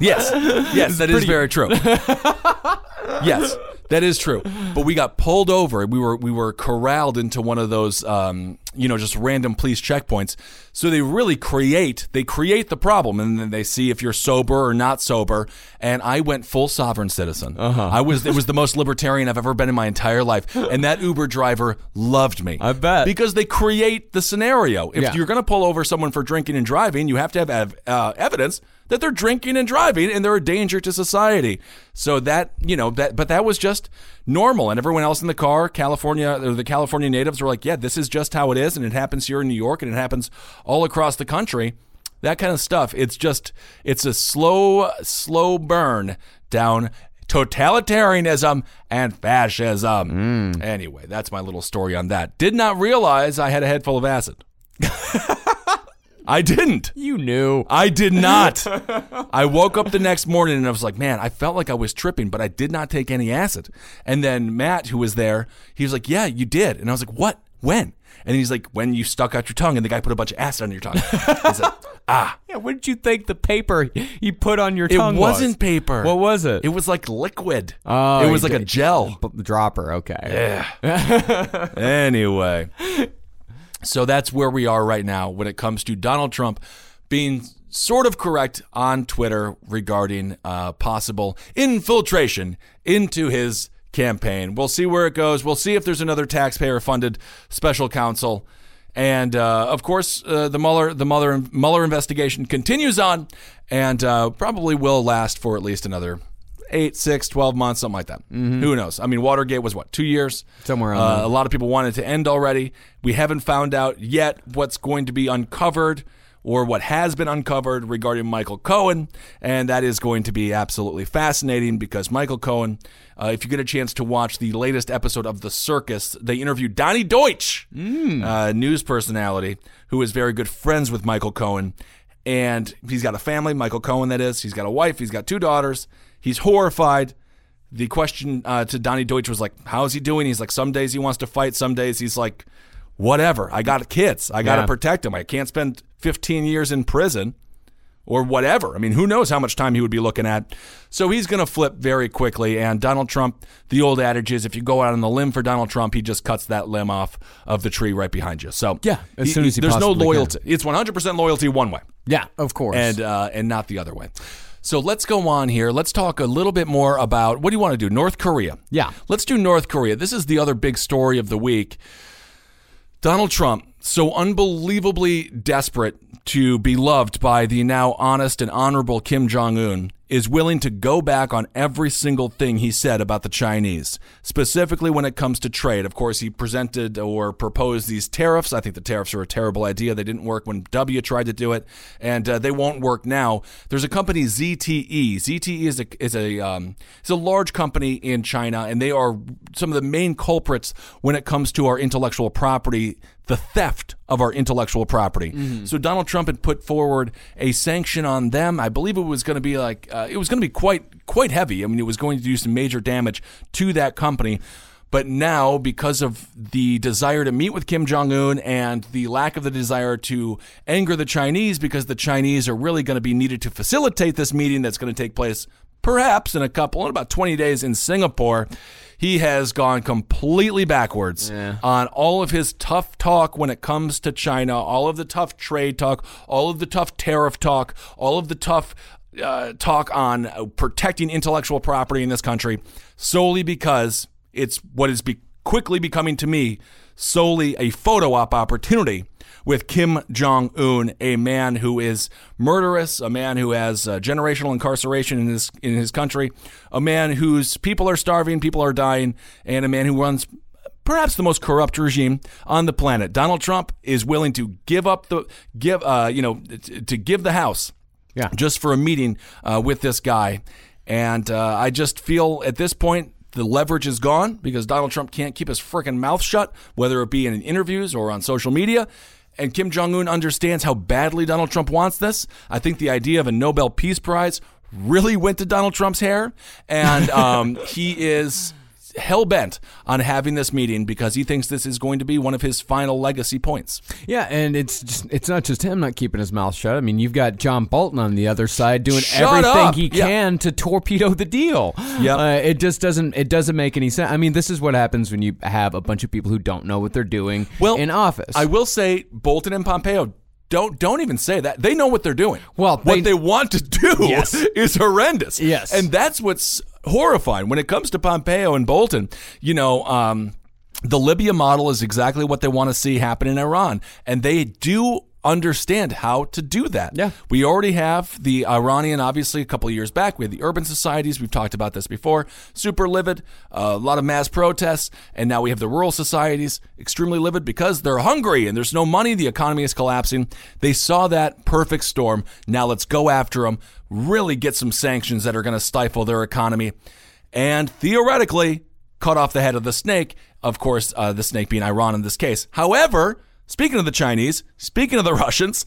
yes, that is very true. yes, that is true. But we got pulled over. We were we were corralled into one of those, um, you know, just random police checkpoints. So they really create they create the problem, and then they see if you're sober or not sober. And I went full sovereign citizen. Uh-huh. I was it was the most libertarian I've ever been in my entire life, and that Uber driver loved me. I bet. because they create the scenario. If Yeah. you're going to pull over someone for drinking and driving, you have to have ev- uh, evidence that they're drinking and driving and they're a danger to society. So that, you know, that but that was just normal and everyone else in the car, California or the California natives were like, "Yeah, this is just how it is and it happens here in New York and it happens all across the country." That kind of stuff. It's just it's a slow slow burn down totalitarianism and fascism. Mm. Anyway, that's my little story on that. Did not realize I had a head full of acid. I didn't. You knew. I did not. I woke up the next morning and I was like, man, I felt like I was tripping, but I did not take any acid. And then Matt, who was there, he was like, yeah, you did. And I was like, what? When? And he's like, when you stuck out your tongue and the guy put a bunch of acid on your tongue. I said, ah. Yeah, what did you think the paper you put on your tongue It wasn't was? paper. What was it? It was like liquid. Oh, it was like a gel. B- dropper. Okay. Yeah. anyway, so that's where we are right now when it comes to Donald Trump being sort of correct on Twitter regarding uh, possible infiltration into his campaign. We'll see where it goes. We'll see if there's another taxpayer-funded special counsel. And uh, of course, uh, the Mueller the Mueller Mueller investigation continues on, and uh, probably will last for at least another eight, six, 12 months, something like that. Who knows? I mean, Watergate was what two years, Somewhere around Uh, there. a lot of people wanted to end already. We haven't found out yet what's going to be uncovered or what has been uncovered regarding Michael Cohen, and that is going to be absolutely fascinating because Michael Cohen. Uh, if you get a chance to watch the latest episode of The Circus, they interviewed Donnie Deutsch, uh, news personality, who is very good friends with Michael Cohen. And he's got a family, Michael Cohen, that is. He's got a wife, he's got two daughters. He's horrified. The question uh, to Donnie Deutsch was like, How's he doing? He's like, Some days he wants to fight, some days he's like, Whatever. I got kids. I got to Yeah. protect them. I can't spend 15 years in prison or whatever. I mean, who knows how much time he would be looking at. So he's going to flip very quickly. And Donald Trump, the old adage is if you go out on the limb for Donald Trump, he just cuts that limb off of the tree right behind you. So Yeah, as soon as he there's no possibly can. loyalty. It's 100% loyalty one way Yeah, of course. and uh, and not the other way. So let's go on here. Let's talk a little bit more about what do you want to do? North Korea. Yeah. Let's do North Korea. This is the other big story of the week. Donald Trump, so unbelievably desperate to be loved by the now honest and honorable Kim Jong un, is willing to go back on every single thing he said about the Chinese, specifically when it comes to trade. Of course, he presented or proposed these tariffs. I think the tariffs are a terrible idea. They didn't work when W tried to do it, and uh, they won't work now. There's a company ZTE. ZTE is a is a um, is a large company in China, and they are some of the main culprits when it comes to our intellectual property the theft of our intellectual property. So Donald Trump had put forward a sanction on them. I believe it was going to be like uh, it was going to be quite quite heavy. I mean, it was going to do some major damage to that company. But now, because of the desire to meet with Kim Jong Un and the lack of the desire to anger the Chinese, because the Chinese are really going to be needed to facilitate this meeting that's going to take place perhaps in a couple, in about 20 days in Singapore, he has gone completely backwards on all of his tough talk when it comes to China, all of the tough trade talk, all of the tough tariff talk, all of the tough uh, talk on protecting intellectual property in this country, solely because it's what is be- quickly becoming to me solely a photo op opportunity with Kim Jong Un, a man who is murderous, a man who has uh, generational incarceration in his in his country, a man whose people are starving, people are dying, and a man who runs perhaps the most corrupt regime on the planet. Donald Trump is willing to give up the give uh, you know t- to give the house Yeah. just for a meeting uh, with this guy. And uh, I just feel at this point the leverage is gone because Donald Trump can't keep his freaking mouth shut, whether it be in interviews or on social media. And Kim Jong un understands how badly Donald Trump wants this. I think the idea of a Nobel Peace Prize really went to Donald Trump's hair. And um, he is hell bent on having this meeting because he thinks this is going to be one of his final legacy points. Yeah, and it's just, it's not just him not keeping his mouth shut. I mean, you've got John Bolton on the other side doing Shut everything up! he can to torpedo the deal. Yeah, Uh, it just doesn't it doesn't make any sense. I mean, this is what happens when you have a bunch of people who don't know what they're doing well, in office. I will say Bolton and Pompeo don't don't even say that. They know what they're doing. Well, what they- they want to do Yes. is horrendous. Yes. And that's what's horrifying when it comes to Pompeo and Bolton. You know, um, the Libya model is exactly what they want to see happen in Iran. And they do understand how to do that. Yeah. We already have the Iranian, obviously, a couple years back. We had the urban societies. We've talked about this before. Super livid, a lot of mass protests. And now we have the rural societies, extremely livid because they're hungry and there's no money. The economy is collapsing. They saw that perfect storm. Now let's go after them, really get some sanctions that are going to stifle their economy. And theoretically, cut off the head of the snake. Of course, uh, the snake being Iran in this case. However, speaking of the Chinese, speaking of the Russians,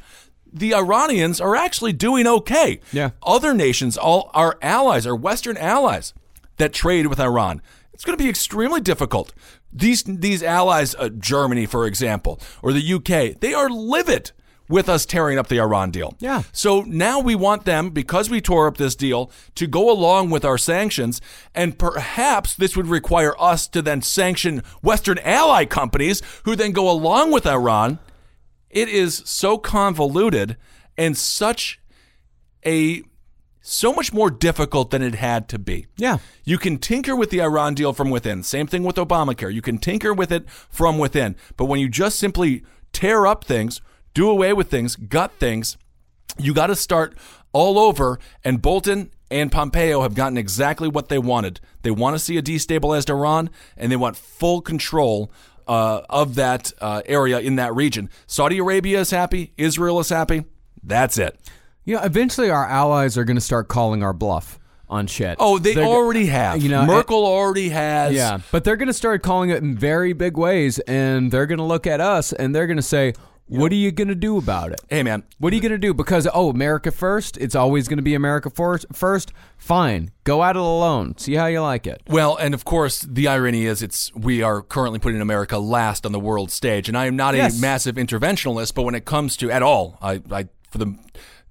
the Iranians are actually doing okay. Yeah. Other nations, all our allies, our Western allies that trade with Iran, it's going to be extremely difficult. These these allies, uh, Germany, for example, or the UK, they are livid with us tearing up the Iran deal. Yeah. So now we want them, because we tore up this deal, to go along with our sanctions. And perhaps this would require us to then sanction Western ally companies who then go along with Iran. It is so convoluted and such a so much more difficult than it had to be. Yeah. You can tinker with the Iran deal from within. Same thing with Obamacare. You can tinker with it from within. But when you just simply tear up things, do away with things, gut things, you got to start all over. And Bolton and Pompeo have gotten exactly what they wanted. They want to see a destabilized Iran, and they want full control uh, of that uh, area in that region. Saudi Arabia is happy. Israel is happy. That's it. You know, eventually our allies are going to start calling our bluff on shit. Oh, they They're- already have. You know, Merkel already has. Yeah, but they're going to start calling it in very big ways, and they're going to look at us and they're going to say, "What are you going to do about it? Hey, man. What are you going to do? Because oh, America first. It's always going to be America first. First, fine. Go at it alone. See how you like it. Well, and of course, the irony is it's we are currently putting America last on the world stage, and I am not Yes. a massive interventionalist, but when it comes to at all, I, I for the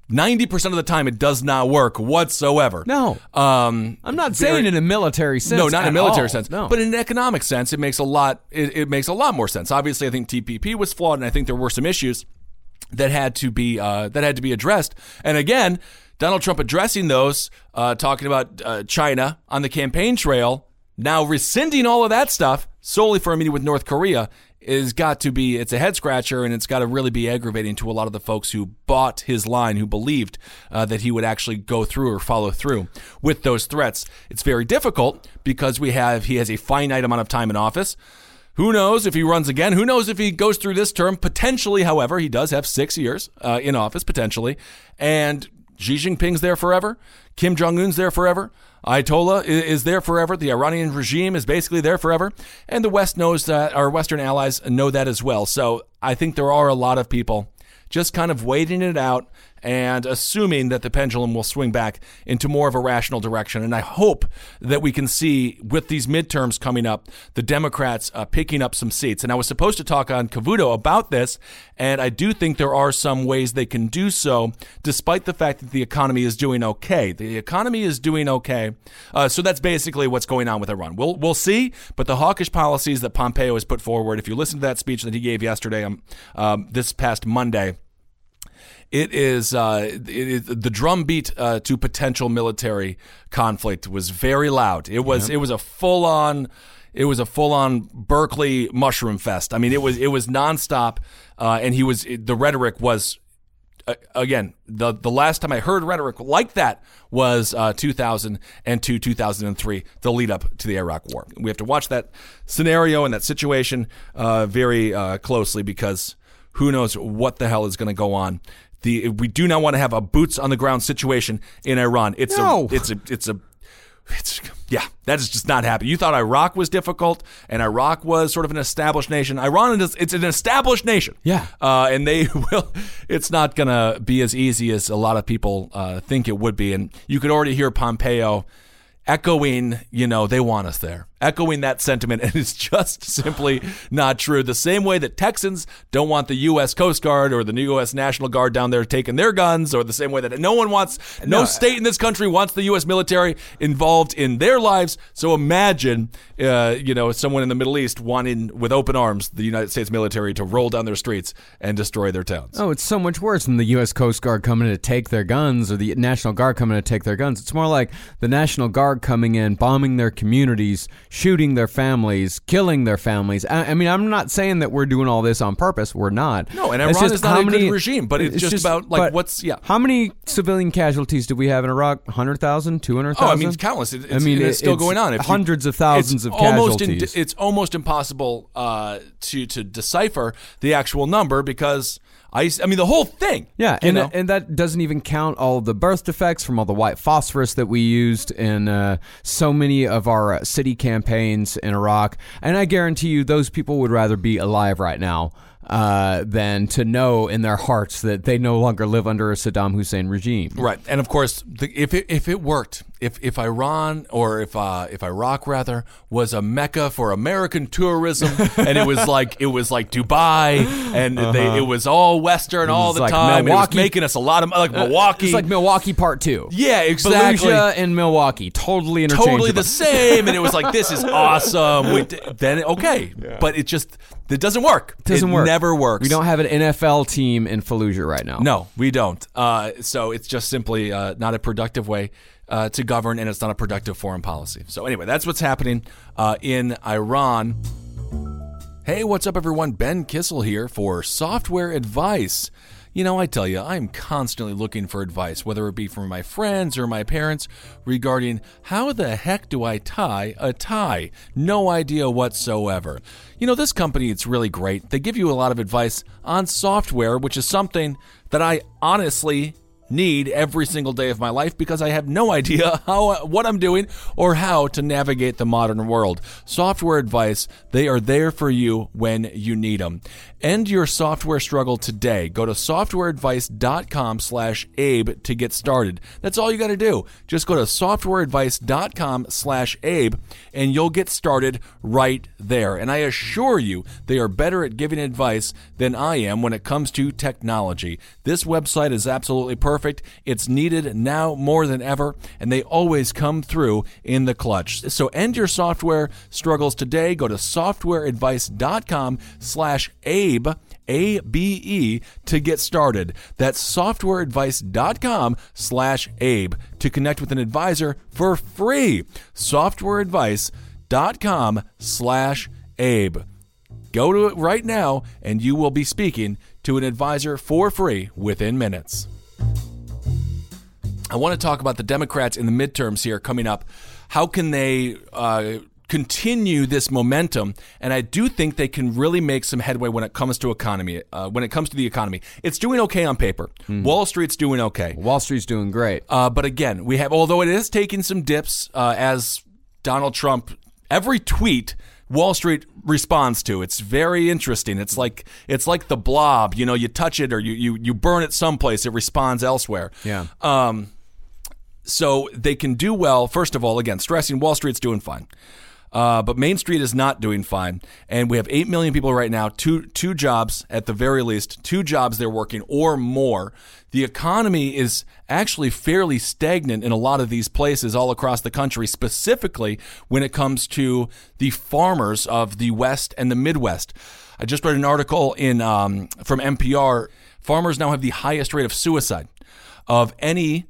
ninety percent of the time, it does not work whatsoever. No, Um, I'm not very- saying in a military sense. no, not in a military all. sense, No, but in an economic sense, it makes a lot. It, it makes a lot more sense. Obviously, I think TPP was flawed, and I think there were some issues that had to be uh, that had to be addressed. And again, Donald Trump addressing those, uh, talking about uh, China on the campaign trail, now rescinding all of that stuff solely for a meeting with North Korea is got to be it's a head scratcher and it's got to really be aggravating to a lot of the folks who bought his line who believed uh, that he would actually go through or follow through with those threats it's very difficult because we have he has a finite amount of time in office who knows if he runs again? Who knows if he goes through this term? Potentially, however, he does have six years uh, in office, potentially. And Xi Jinping's there forever. Kim Jong un's there forever. Ayatollah is there forever. The Iranian regime is basically there forever. And the West knows that, our Western allies know that as well. So I think there are a lot of people just kind of waiting it out and assuming that the pendulum will swing back into more of a rational direction. And I hope that we can see with these midterms coming up, the Democrats uh, picking up some seats. And I was supposed to talk on Cavuto about this, and I do think there are some ways they can do so, despite the fact that the economy is doing okay. The economy is doing okay. Uh, so that's basically what's going on with Iran. We'll, we'll see, but the hawkish policies that Pompeo has put forward, if you listen to that speech that he gave yesterday, um, um, this past Monday, it is uh, it is the drumbeat uh, to potential military conflict was very loud. It was it was a full on it was a full on Berkeley mushroom fest. I mean, it was it was nonstop, uh, and he was the rhetoric was uh, again the the last time I heard rhetoric like that was uh, 2002 2003 the lead up to the Iraq War. We have to watch that scenario and that situation uh, very uh, closely because who knows what the hell is going to go on. The we do not want to have a boots on the ground situation in Iran. It's No. a it's a it's a it's yeah, that is just not happening. You thought Iraq was difficult, and Iraq was sort of an established nation. Iran is it's an established nation. Yeah. uh, and they will. It's not gonna be as easy as a lot of people uh, think it would be. And you could already hear Pompeo echoing, you know, they want us there, echoing that sentiment, and it's just simply not true. The same way that Texans don't want the U.S. Coast Guard or the new U.S. National Guard down there taking their guns, or the same way that no one wants, no, state in this country wants the U.S. military involved in their lives. So imagine, uh, you know, someone in the Middle East wanting with open arms the United States military to roll down their streets and destroy their towns. Oh, it's so much worse than the U.S. Coast Guard coming to take their guns or the National Guard coming to take their guns. It's more like the National Guard coming in, bombing their communities, shooting their families, killing their families. I, I mean, I'm not saying that we're doing all this on purpose. We're not. No, and It's Iran just is not how a good regime, but it's just about, like, what's- yeah. How many civilian casualties do we have in Iraq? 100,000, 200,000? Oh, I mean, it's countless. It- I mean, and it's still it's going on. If you- hundreds of thousands it's of almost casualties. it's almost impossible uh, to to decipher the actual number because I, I mean, the whole thing. Yeah, and know? and that doesn't even count all the birth defects from all the white phosphorus that we used in uh, so many of our uh, city campaigns in Iraq. And I guarantee you, those people would rather be alive right now uh, than to know in their hearts that they no longer live under a Saddam Hussein regime. Right, and of course, the, if it if it worked, if if Iran or if uh, if Iraq rather was a mecca for American tourism, and it was like it was like Dubai, and they, it was all Western all the like time, and it was Milwaukee. making us a lot of like Milwaukee. It's like Milwaukee Part Two. yeah, exactly. Fallujah and Milwaukee, totally interchangeable. Totally the same, and it was like this is awesome. We, d- then okay, but it just it doesn't work. It doesn't it work. Never works. We don't have an NFL team in Fallujah right now. No, we don't. Uh, so it's just simply uh, not a productive way uh, to govern, and it's not a productive foreign policy. So anyway, that's what's happening uh, in Iran. Hey, what's up, everyone? Ben Kissel here for software advice. You know, I tell you, I'm constantly looking for advice, whether it be from my friends or my parents, regarding how the heck do I tie a tie? No idea whatsoever. You know, this company, it's really great. They give you a lot of advice on software, which is something that I honestly need every single day of my life because I have no idea how what I'm doing or how to navigate the modern world. Software advice, they are there for you when you need them. End your software struggle today. Go to softwareadvice.com slash Abe to get started. That's all you got to do. Just go to softwareadvice.com slash Abe and you'll get started right there. And I assure you, they are better at giving advice than I am when it comes to technology. This website is absolutely perfect. It's needed now more than ever, and they always come through in the clutch. So end your software struggles today. Go to softwareadvice.com slash Abe. A B E to get started. That's softwareadvice.com slash Abe to connect with an advisor for free. Softwareadvice.com slash Abe. Go to it right now, and you will be speaking to an advisor for free within minutes. I want to talk about the Democrats in the midterms here coming up. How can they uh, continue this momentum? And I do think they can really make some headway when it comes to economy. Uh, when it comes to the economy, it's doing okay on paper. Wall Street's doing okay. Wall Street's doing great. Uh, but again, we have, although it is taking some dips uh, as Donald Trump, every tweet Wall Street responds to. It's very interesting. It's like it's like the blob. You know, you touch it or you you, you burn it someplace, it responds elsewhere. Yeah. Um, so they can do well. First of all, again, stressing Wall Street's doing fine. Uh, but Main Street is not doing fine, and we have eight million people right now. Two two jobs at the very least, two jobs they're working or more. The economy is actually fairly stagnant in a lot of these places all across the country, specifically when it comes to the farmers of the West and the Midwest. I just read an article in um, from NPR. Farmers now have the highest rate of suicide of any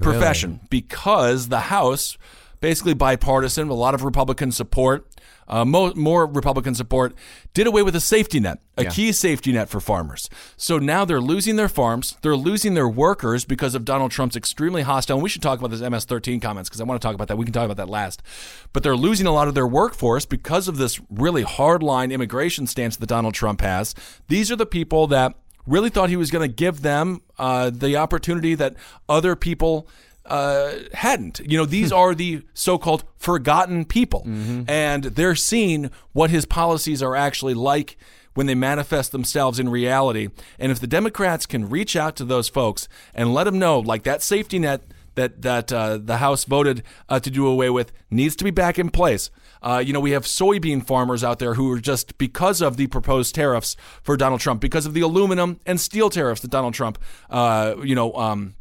profession because the House, basically bipartisan, a lot of Republican support, uh, mo- more Republican support, did away with a safety net, a key safety net for farmers. So now they're losing their farms, they're losing their workers because of Donald Trump's extremely hostile. And we should talk about this MS-13 comments because I want to talk about that. We can talk about that last. But they're losing a lot of their workforce because of this really hardline immigration stance that Donald Trump has. These are the people that really thought he was going to give them uh, the opportunity that other people uh, hadn't. You know, these are the so-called forgotten people, and they're seeing what his policies are actually like when they manifest themselves in reality. And if the Democrats can reach out to those folks and let them know, like that safety net that that uh, the House voted uh, to do away with needs to be back in place. Uh, you know, we have soybean farmers out there who are just because of the proposed tariffs for Donald Trump, because of the aluminum and steel tariffs that Donald Trump, uh, you know, um,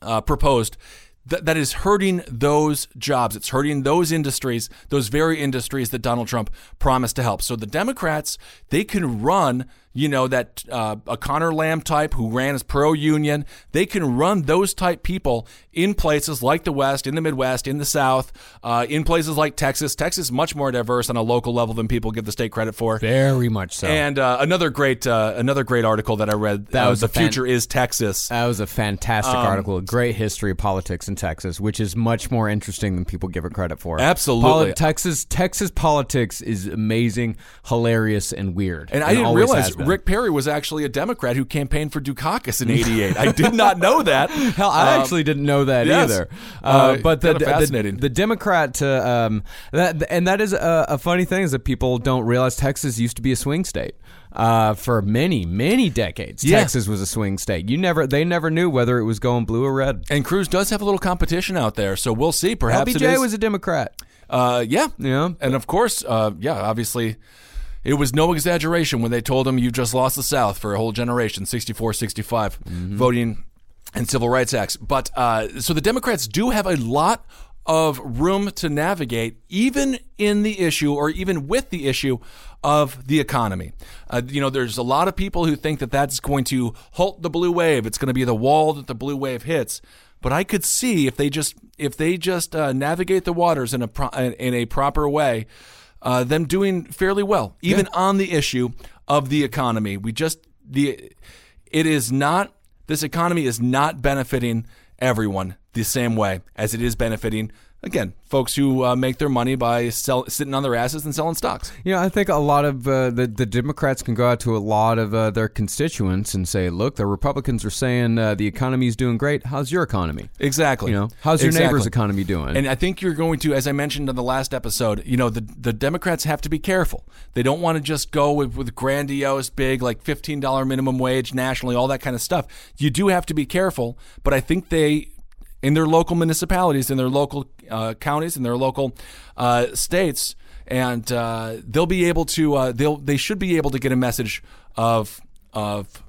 uh, proposed. That, that is hurting those jobs. It's hurting those industries, those very industries that Donald Trump promised to help. So the Democrats, they can run you know that uh, a Conor Lamb type who ran as pro union. They can run those type people in places like the West, in the Midwest, in the South, uh, in places like Texas. Texas is much more diverse on a local level than people give the state credit for. Very much so. And uh, another great uh, another great article that I read. That uh, was the fan- future is Texas. That was a fantastic Um, article. A great history of politics in Texas, which is much more interesting than people give it credit for. Absolutely. Texas Texas politics is amazing, hilarious, and weird. And I didn't realize. Rick Perry was actually a Democrat who campaigned for Dukakis in '88. I did not know that. Hell, I Um, actually didn't know that yes. either. Uh, Uh, but the, the- the Democrat, uh, um, that and that is a, a funny thing is that people don't realize Texas used to be a swing state. Uh, for many, many decades, Yeah. Texas was a swing state. You never, they never knew whether it was going blue or red. And Cruz does have a little competition out there, so we'll see. Perhaps it LBJ was a Democrat. uh, yeah, Yeah. and of course, uh, yeah, obviously. It was no exaggeration when they told him you just lost the South for a whole generation, 64 65, Mm-hmm. voting and civil rights acts. But uh, so the Democrats do have a lot of room to navigate, even in the issue or even with the issue of the economy. Uh, you know, there's a lot of people who think that that's going to halt the blue wave. It's going to be the wall that the blue wave hits. But I could see if they just if they just uh, navigate the waters in a pro- in a proper way, uh, them doing fairly well, even on the issue of the economy. We just the it is not this economy is not benefiting everyone the same way as it is benefiting again folks who uh, make their money by sell, sitting on their asses and selling stocks. You know, I think a lot of uh, the the Democrats can go out to a lot of uh, their constituents and say, "Look, the Republicans are saying uh, the economy is doing great. How's your economy? Exactly. You know, how's your Exactly. neighbor's economy doing?" And I think you're going to, as I mentioned in the last episode, you know, the the Democrats have to be careful. They don't want to just go with, with grandiose, big, like fifteen dollar minimum wage nationally, all that kind of stuff. You do have to be careful, but I think they, in their local municipalities, in their local uh, counties, in their local uh, states, and uh, they'll be able to. Uh, they'll they should be able to get a message of of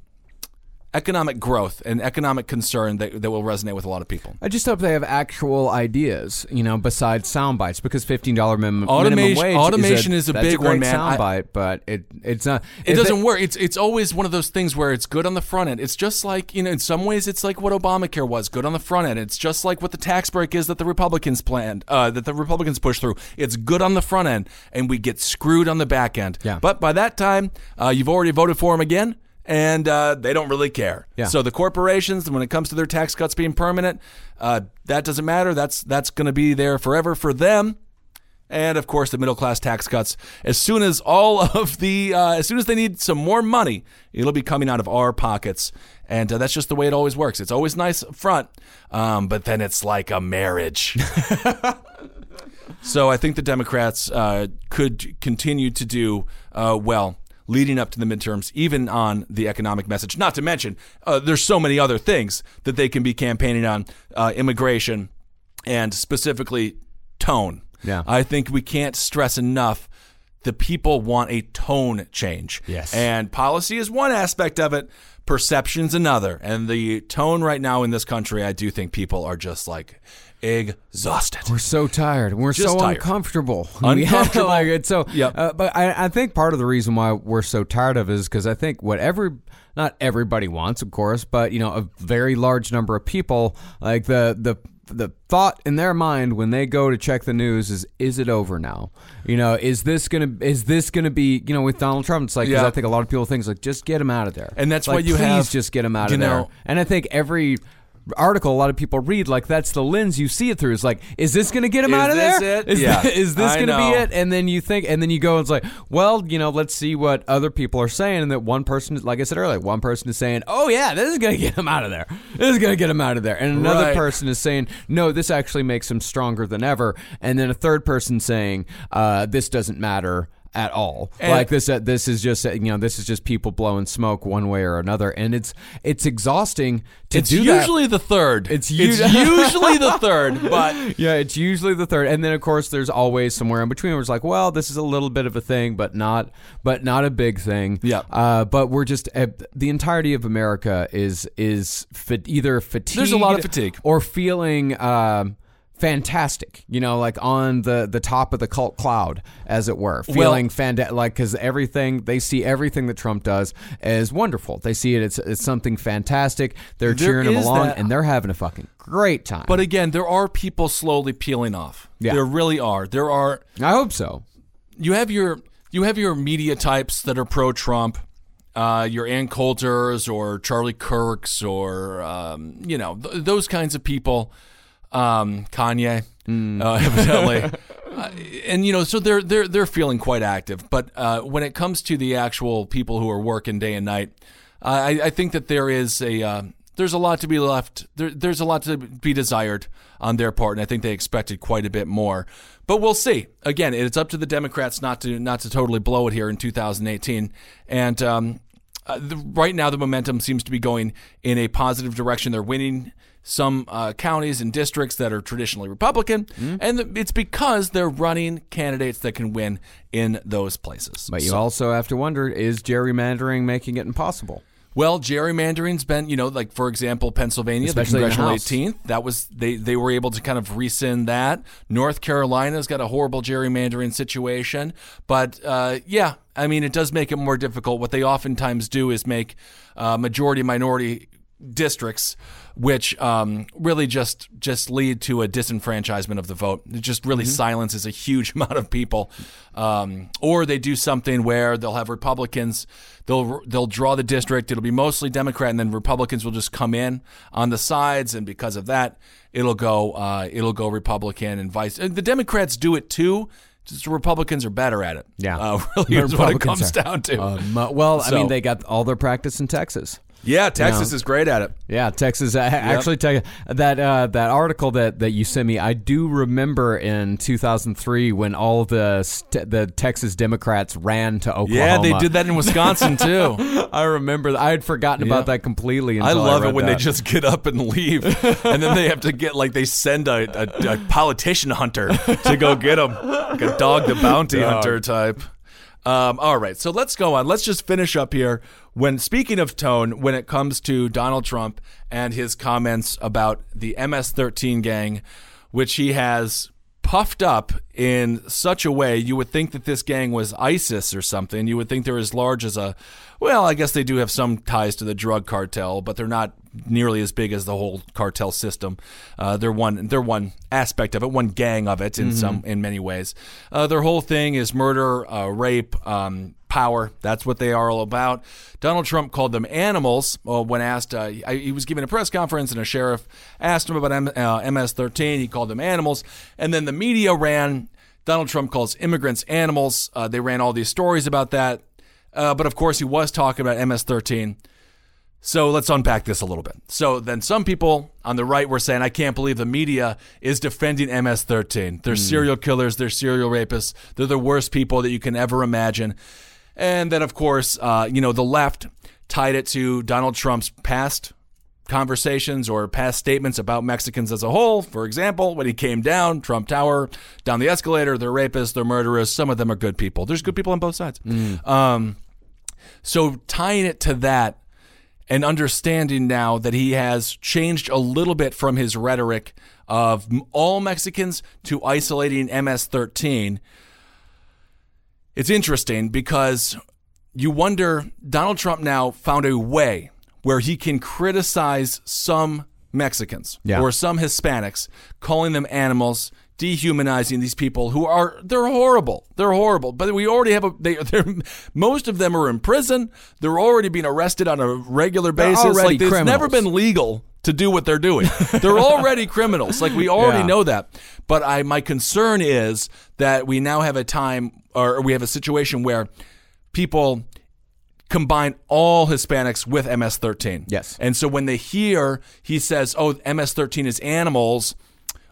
economic growth and economic concern that, that will resonate with a lot of people. I just hope they have actual ideas, you know, besides sound bites, because fifteen dollar minimum, wage automation is is a, a that's big great one, man. Sound bite, but it it's not. It doesn't work. It's it's always one of those things where it's good on the front end. It's just like you know, in some ways, it's like what Obamacare was, good on the front end. It's just like what the tax break is that the Republicans planned, uh, that the Republicans pushed through. It's good on the front end, and we get screwed on the back end. Yeah. But by that time, uh, you've already voted for them again. And uh, they don't really care. Yeah. So the corporations, when it comes to their tax cuts being permanent, uh, that doesn't matter. That's that's going to be there forever for them and of course the middle class tax cuts. As soon as all of the, uh, as soon as they need some more money, it'll be coming out of our pockets, and uh, that's just the way it always works. It's always nice up front, um, but then it's like a marriage. so I think the Democrats uh, could continue to do uh, well. Leading up to the midterms, even on the economic message. Not to mention, uh, there's so many other things that they can be campaigning on: uh, immigration, and specifically tone. Yeah. I think we can't stress enough the people want a tone change. Yes. And policy is one aspect of it, perception's another. And the tone right now in this country, I do think people are just like exhausted. We're so tired. We're Just so tired. uncomfortable. Uncomfortable. like it's so. Yep. Uh, but I, I think part of the reason why we're so tired of it is because I think what every not everybody wants, of course, but you know, a very large number of people like the the the thought in their mind when they go to check the news is is it over now you know is this gonna is this gonna be you know with donald trump it's like Yeah. i think a lot of people think it's like just get him out of there And that's Like, why you please have- just get him out of there know- and I think every article a lot of people read like that's the lens you see it through. It's like, is this going to get him Is out of this there? it? Is Yeah, thi- is this going to be it? And then you think, and then you go and it's like, well, you know, let's see what other people are saying. And that one person, like I said earlier, one person is saying, oh yeah, this is going to get him out of there. This is going to get him out of there. And another Right. person is saying, no, this actually makes him stronger than ever. And then a third person saying, uh, this doesn't matter at all. And- like this, uh, this is just uh, you know, this is just people blowing smoke one way or another, and it's it's exhausting to It's do that. usually the third. It's it's usually the third, but Yeah, it's usually the third, and then of course there's always somewhere in between where it's like, well, this is a little bit of a thing, but not, but not a big thing. Yeah. Uh, but we're just uh, the entirety of America is is fa- either fatigued. There's a lot of fatigue. or feeling. Um, fantastic. You know, like on the the top of the cult cloud, as it were, feeling fanta- like because everything they see everything that Trump does as wonderful. They see it it's, as something fantastic. They're cheering him along, that- and they're having a fucking great time. But again, there are people slowly peeling off. Yeah. There really are. There are I hope so. you have your you have your media types that are pro Trump, uh, your Ann Coulters or Charlie Kirks or um, you know th- those kinds of people, um, Kanye, uh, evidently, uh, and you know so they're they're they're feeling quite active. But uh, when it comes to the actual people who are working day and night, I, I think that there is a uh, there's a lot to be left. There, there's a lot to be desired on their part, and I think they expected quite a bit more. But we'll see. Again, it's up to the Democrats not to not to totally blow it here in 2018. And um, uh, the, right now, the momentum seems to be going in a positive direction. They're winning some uh, counties and districts that are traditionally Republican, and it's because they're running candidates that can win in those places. But you So- also have to wonder: is gerrymandering making it impossible? well, gerrymandering's been, you know, like for example, Pennsylvania, Especially the congressional. 18th. That was they they were able to kind of rescind that. North Carolina's got a horrible gerrymandering situation, but uh, yeah, I mean, it does make it more difficult. What they oftentimes do is make uh, majority minority districts, which um, really just just lead to a disenfranchisement of the vote. It just really silences a huge amount of people. Um, or they do something where they'll have Republicans, they'll they'll draw the district. It'll be mostly Democrat, and then Republicans will just come in on the sides, and because of that, it'll go uh, it'll go Republican and vice. and The Democrats do it too. Just the Republicans are better at it. Yeah. uh, really is what it comes are. down to. Um, uh, well, I mean, they got all their practice in Texas. Yeah, Texas know. is great at it. Yeah, Texas. I actually tell you that uh, that article that, that you sent me. I do remember in 2003 when all the st- the Texas Democrats ran to Oklahoma. Yeah, they did that in Wisconsin too. I remember. I had forgotten Yeah. about that completely. I love read it when they just get up and leave, and then they have to get like they send a, a, a politician hunter to go get them, like a dog the bounty hunter type. Um, all right, so let's go on. Let's just finish up here. When speaking of tone, when it comes to Donald Trump and his comments about the MS-13 gang, which he has puffed up in such a way you would think that this gang was ISIS or something. You would think they're as large as a well, I guess they do have some ties to the drug cartel, but they're not nearly as big as the whole cartel system. Uh, they're one they're one aspect of it, one gang of it in some in many ways. Uh, their whole thing is murder, uh, rape, um, power. That's what they are all about. Donald Trump called them animals uh, when asked. Uh, I- he was giving a press conference, and a sheriff asked him about M- uh, MS-13. He called them animals, and then the media ran. Donald Trump calls immigrants animals. Uh, they ran all these stories about that. Uh, but of course, he was talking about MS-13. So let's unpack this a little bit. So then some people on the right were saying, I can't believe the media is defending MS 13. They're serial killers, they're serial rapists, they're the worst people that you can ever imagine. And then, of course, uh, you know, the left tied it to Donald Trump's past conversations or past statements about Mexicans as a whole. For example, when he came down Trump Tower, down the escalator, they're rapists, they're murderers. Some of them are good people. There's good people on both sides. Um, so tying it to that and understanding now that he has changed a little bit from his rhetoric of all Mexicans to isolating MS 13, it's interesting because you wonder Donald Trump now found a way where he can criticize some Mexicans Yeah. or some Hispanics, calling them animals, dehumanizing these people who are they're horrible. They're horrible. But we already have a they they're most of them are in prison. They're already being arrested on a regular basis. already like it's never been legal to do what they're doing. they're already criminals. Like we already Yeah. know that. But I my concern is that we now have a time or we have a situation where people combine all Hispanics with MS-13. Yes. And so when they hear he says, "Oh, MS-13 is animals,"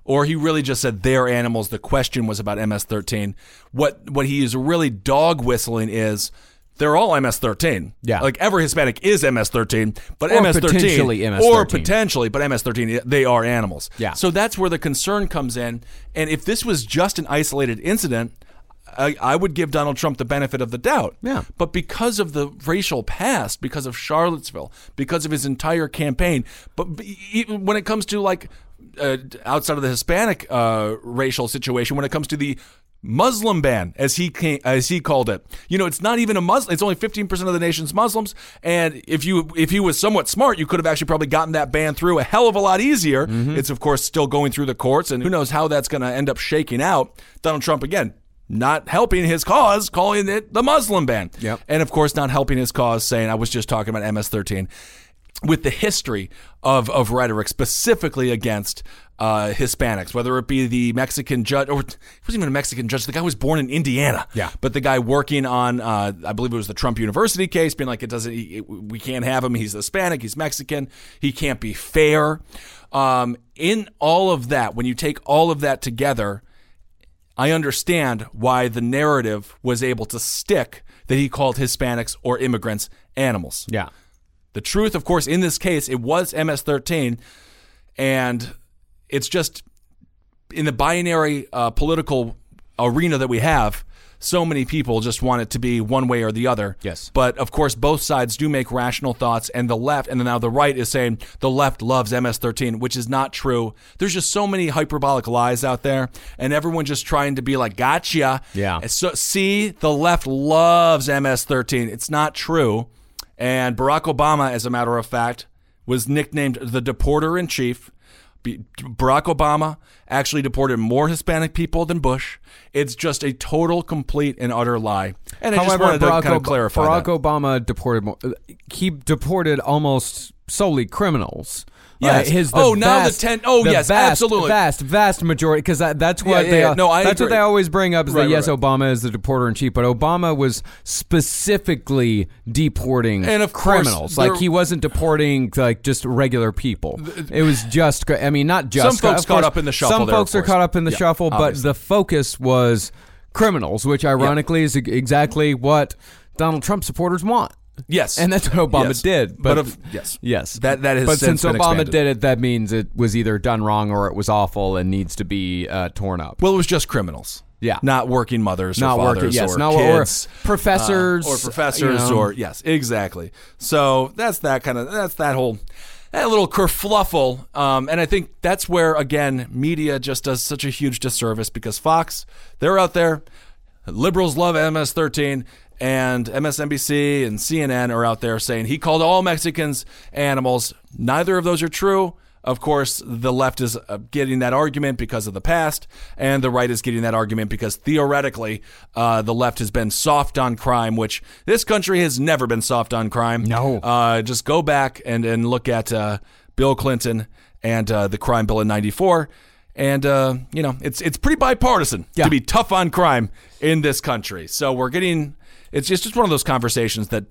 or he really just said they're animals, the question was about MS-13. What what he is really dog whistling is they're all MS-13. Yeah. Like every Hispanic is MS-13, but Or MS-13 potentially or MS-13. potentially, but MS-13 they are animals. Yeah. So that's where the concern comes in. And if this was just an isolated incident, I, I would give Donald Trump the benefit of the doubt. Yeah. But because of the racial past, because of Charlottesville, because of his entire campaign, but when it comes to like uh, outside of the Hispanic uh, racial situation when it comes to the Muslim ban, as he came, as he called it. You know, it's not even a Muslim. It's only 15% of the nation's Muslims. And if you if he was somewhat smart, you could have actually probably gotten that ban through a hell of a lot easier. It's of course still going through the courts, and who knows how that's going to end up shaking out. Donald Trump again. Not helping his cause, calling it the Muslim ban. Yep. And of course, not helping his cause, saying, I was just talking about MS 13 with the history of, of rhetoric specifically against uh, Hispanics, whether it be the Mexican judge, or it wasn't even a Mexican judge. The guy was born in Indiana. Yeah. But the guy working on, uh, I believe it was the Trump University case, being like, it doesn't, he, we can't have him. He's Hispanic. He's Mexican. He can't be fair. Um, in all of that, when you take all of that together, I understand why the narrative was able to stick that he called Hispanics or immigrants animals. Yeah. The truth, of course, in this case, it was MS 13, and it's just in the binary uh, political arena that we have. So many people just want it to be one way or the other. Yes. But of course, both sides do make rational thoughts, and the left, and now the right is saying the left loves MS-13, which is not true. There's just so many hyperbolic lies out there, and everyone just trying to be like, "Gotcha." Yeah. So see, the left loves MS-13. It's not true. And Barack Obama, as a matter of fact, was nicknamed the deporter in chief. Barack Obama actually deported more Hispanic people than Bush. It's just a total, complete, and utter lie. And I However, wanted Barack, to kind of clarify Barack that. Obama deported more. He deported almost solely criminals. Yes. Uh, his Oh, now the vast- 10 oh, the yes, vast, absolutely. vast, vast majority. Because that, that's what yeah, they. yeah. No, I that's what they always bring up is Right, that right, yes, right. Obama is the deporter in chief, but Obama was specifically deporting And of criminals. like he wasn't deporting like just regular people. It was just. I mean, not just. Some folks of caught up in the shuffle Some there, folks are caught up in the Yeah, shuffle, but the focus was criminals, which ironically is exactly what Donald Trump supporters want. Yes. And that's what Obama Yes. did. But But, of- yes. yes, That- that has But since since Obama expanded. did it, that means it was either done wrong or it was awful and needs to be uh, torn up. Well, it was just criminals. Yeah. Not working mothers Not or working- yes, or not- or kids. professors, uh, or professors you know. or yes, exactly. So that's that kind of that's that whole that little kerfluffle. Um, and I think that's where again media just does such a huge disservice because Fox, they're out there. Liberals love MS-13, and MSNBC and CNN are out there saying he called all Mexicans animals. Neither of those are true. Of course, the left is uh, getting that argument because of the past, and the right is getting that argument because theoretically, uh, the left has been soft on crime, which this country has never been soft on crime. No. Uh, just go back and, and look at uh, Bill Clinton and uh, the crime bill in 94. And, uh, you know, it's, it's pretty bipartisan Yeah. to be tough on crime in this country. So we're getting, it's just, just one of those conversations that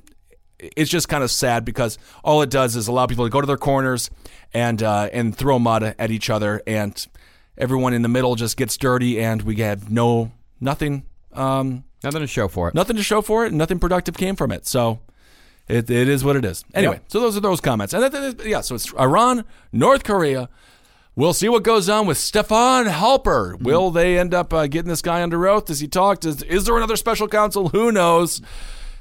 it's just kind of sad because all it does is allow people to go to their corners and uh, and throw mud at each other, and everyone in the middle just gets dirty, and we have no nothing um, Nothing to show for it. nothing to show for it, and nothing productive came from it. So it, it is what it is. Anyway, so those are those comments, and that, that- yeah, so it's Iran, North Korea. We'll see what goes on with Stefan Halper. Will they end up uh, getting this guy under oath? Does he talk? Does, is there another special counsel? Who knows?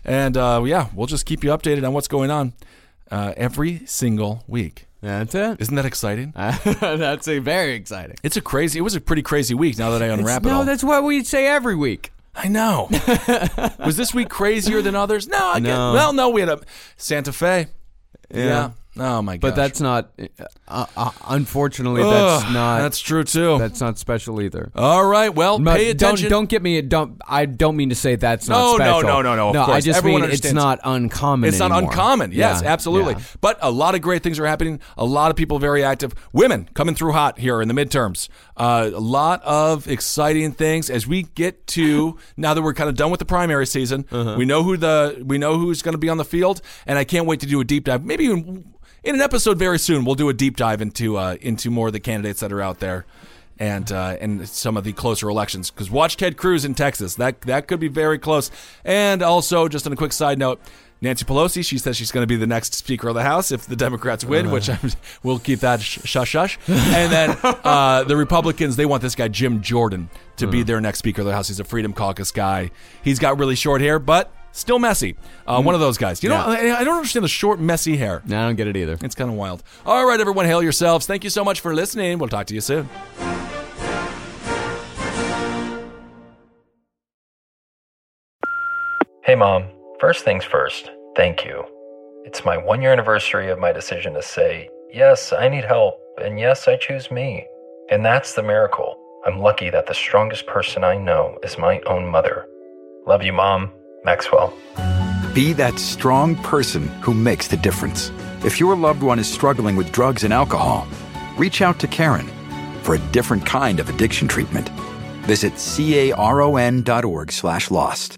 And uh, yeah, we'll just keep you updated on what's going on uh, every single week. That's it. Isn't that exciting? that's a very exciting. It's a crazy. It was a pretty crazy week. Now that I unwrap it no, all, that's what we say every week. I know. was this week crazier than others? No, I guess. No. Well, no, we had a Santa Fe. Yeah. Oh my god. But that's not. Uh, uh, unfortunately, Ugh, that's not. That's true too. that's not special either. all right. Well, But pay attention. Don't don't get me. Don't I don't mean to say that's not No, no, special. no, no, no, of No, I just Everyone mean it's not uncommon. It's not anymore. uncommon. Yes, Yeah, absolutely. yeah. But a lot of great things are happening. A lot of people very active. Women coming through hot here in the midterms. Uh, a lot of exciting things as we get to now that we're kind of done with the primary season. Uh-huh. We know who the we know who's going to be on the field, and I can't wait to do a deep dive. Maybe even in an episode very soon, we'll do a deep dive into uh, into more of the candidates that are out there. And uh, and some of the closer elections because watch Ted Cruz in Texas that that could be very close. And also, just on a quick side note, Nancy Pelosi she says she's going to be the next Speaker of the House if the Democrats win, which I'm, we'll keep that sh- shush shush. And then uh, the Republicans they want this guy Jim Jordan to be their next Speaker of the House. He's a Freedom Caucus guy. He's got really short hair, but Still messy. Uh, One of those guys. You know, I, I don't understand the short, messy hair. No, I don't get it either. It's kind of wild. All right, everyone, hail yourselves. Thank you so much for listening. We'll talk to you soon. Hey, Mom. First things first, thank you. It's my one year anniversary of my decision to say, yes, I need help, and yes, I choose me. And that's the miracle. I'm lucky that the strongest person I know is my own mother. Love you, Mom. Maxwell. Be that strong person who makes the difference. If your loved one is struggling with drugs and alcohol, reach out to Caron for a different kind of addiction treatment. Visit caron.org slash lost.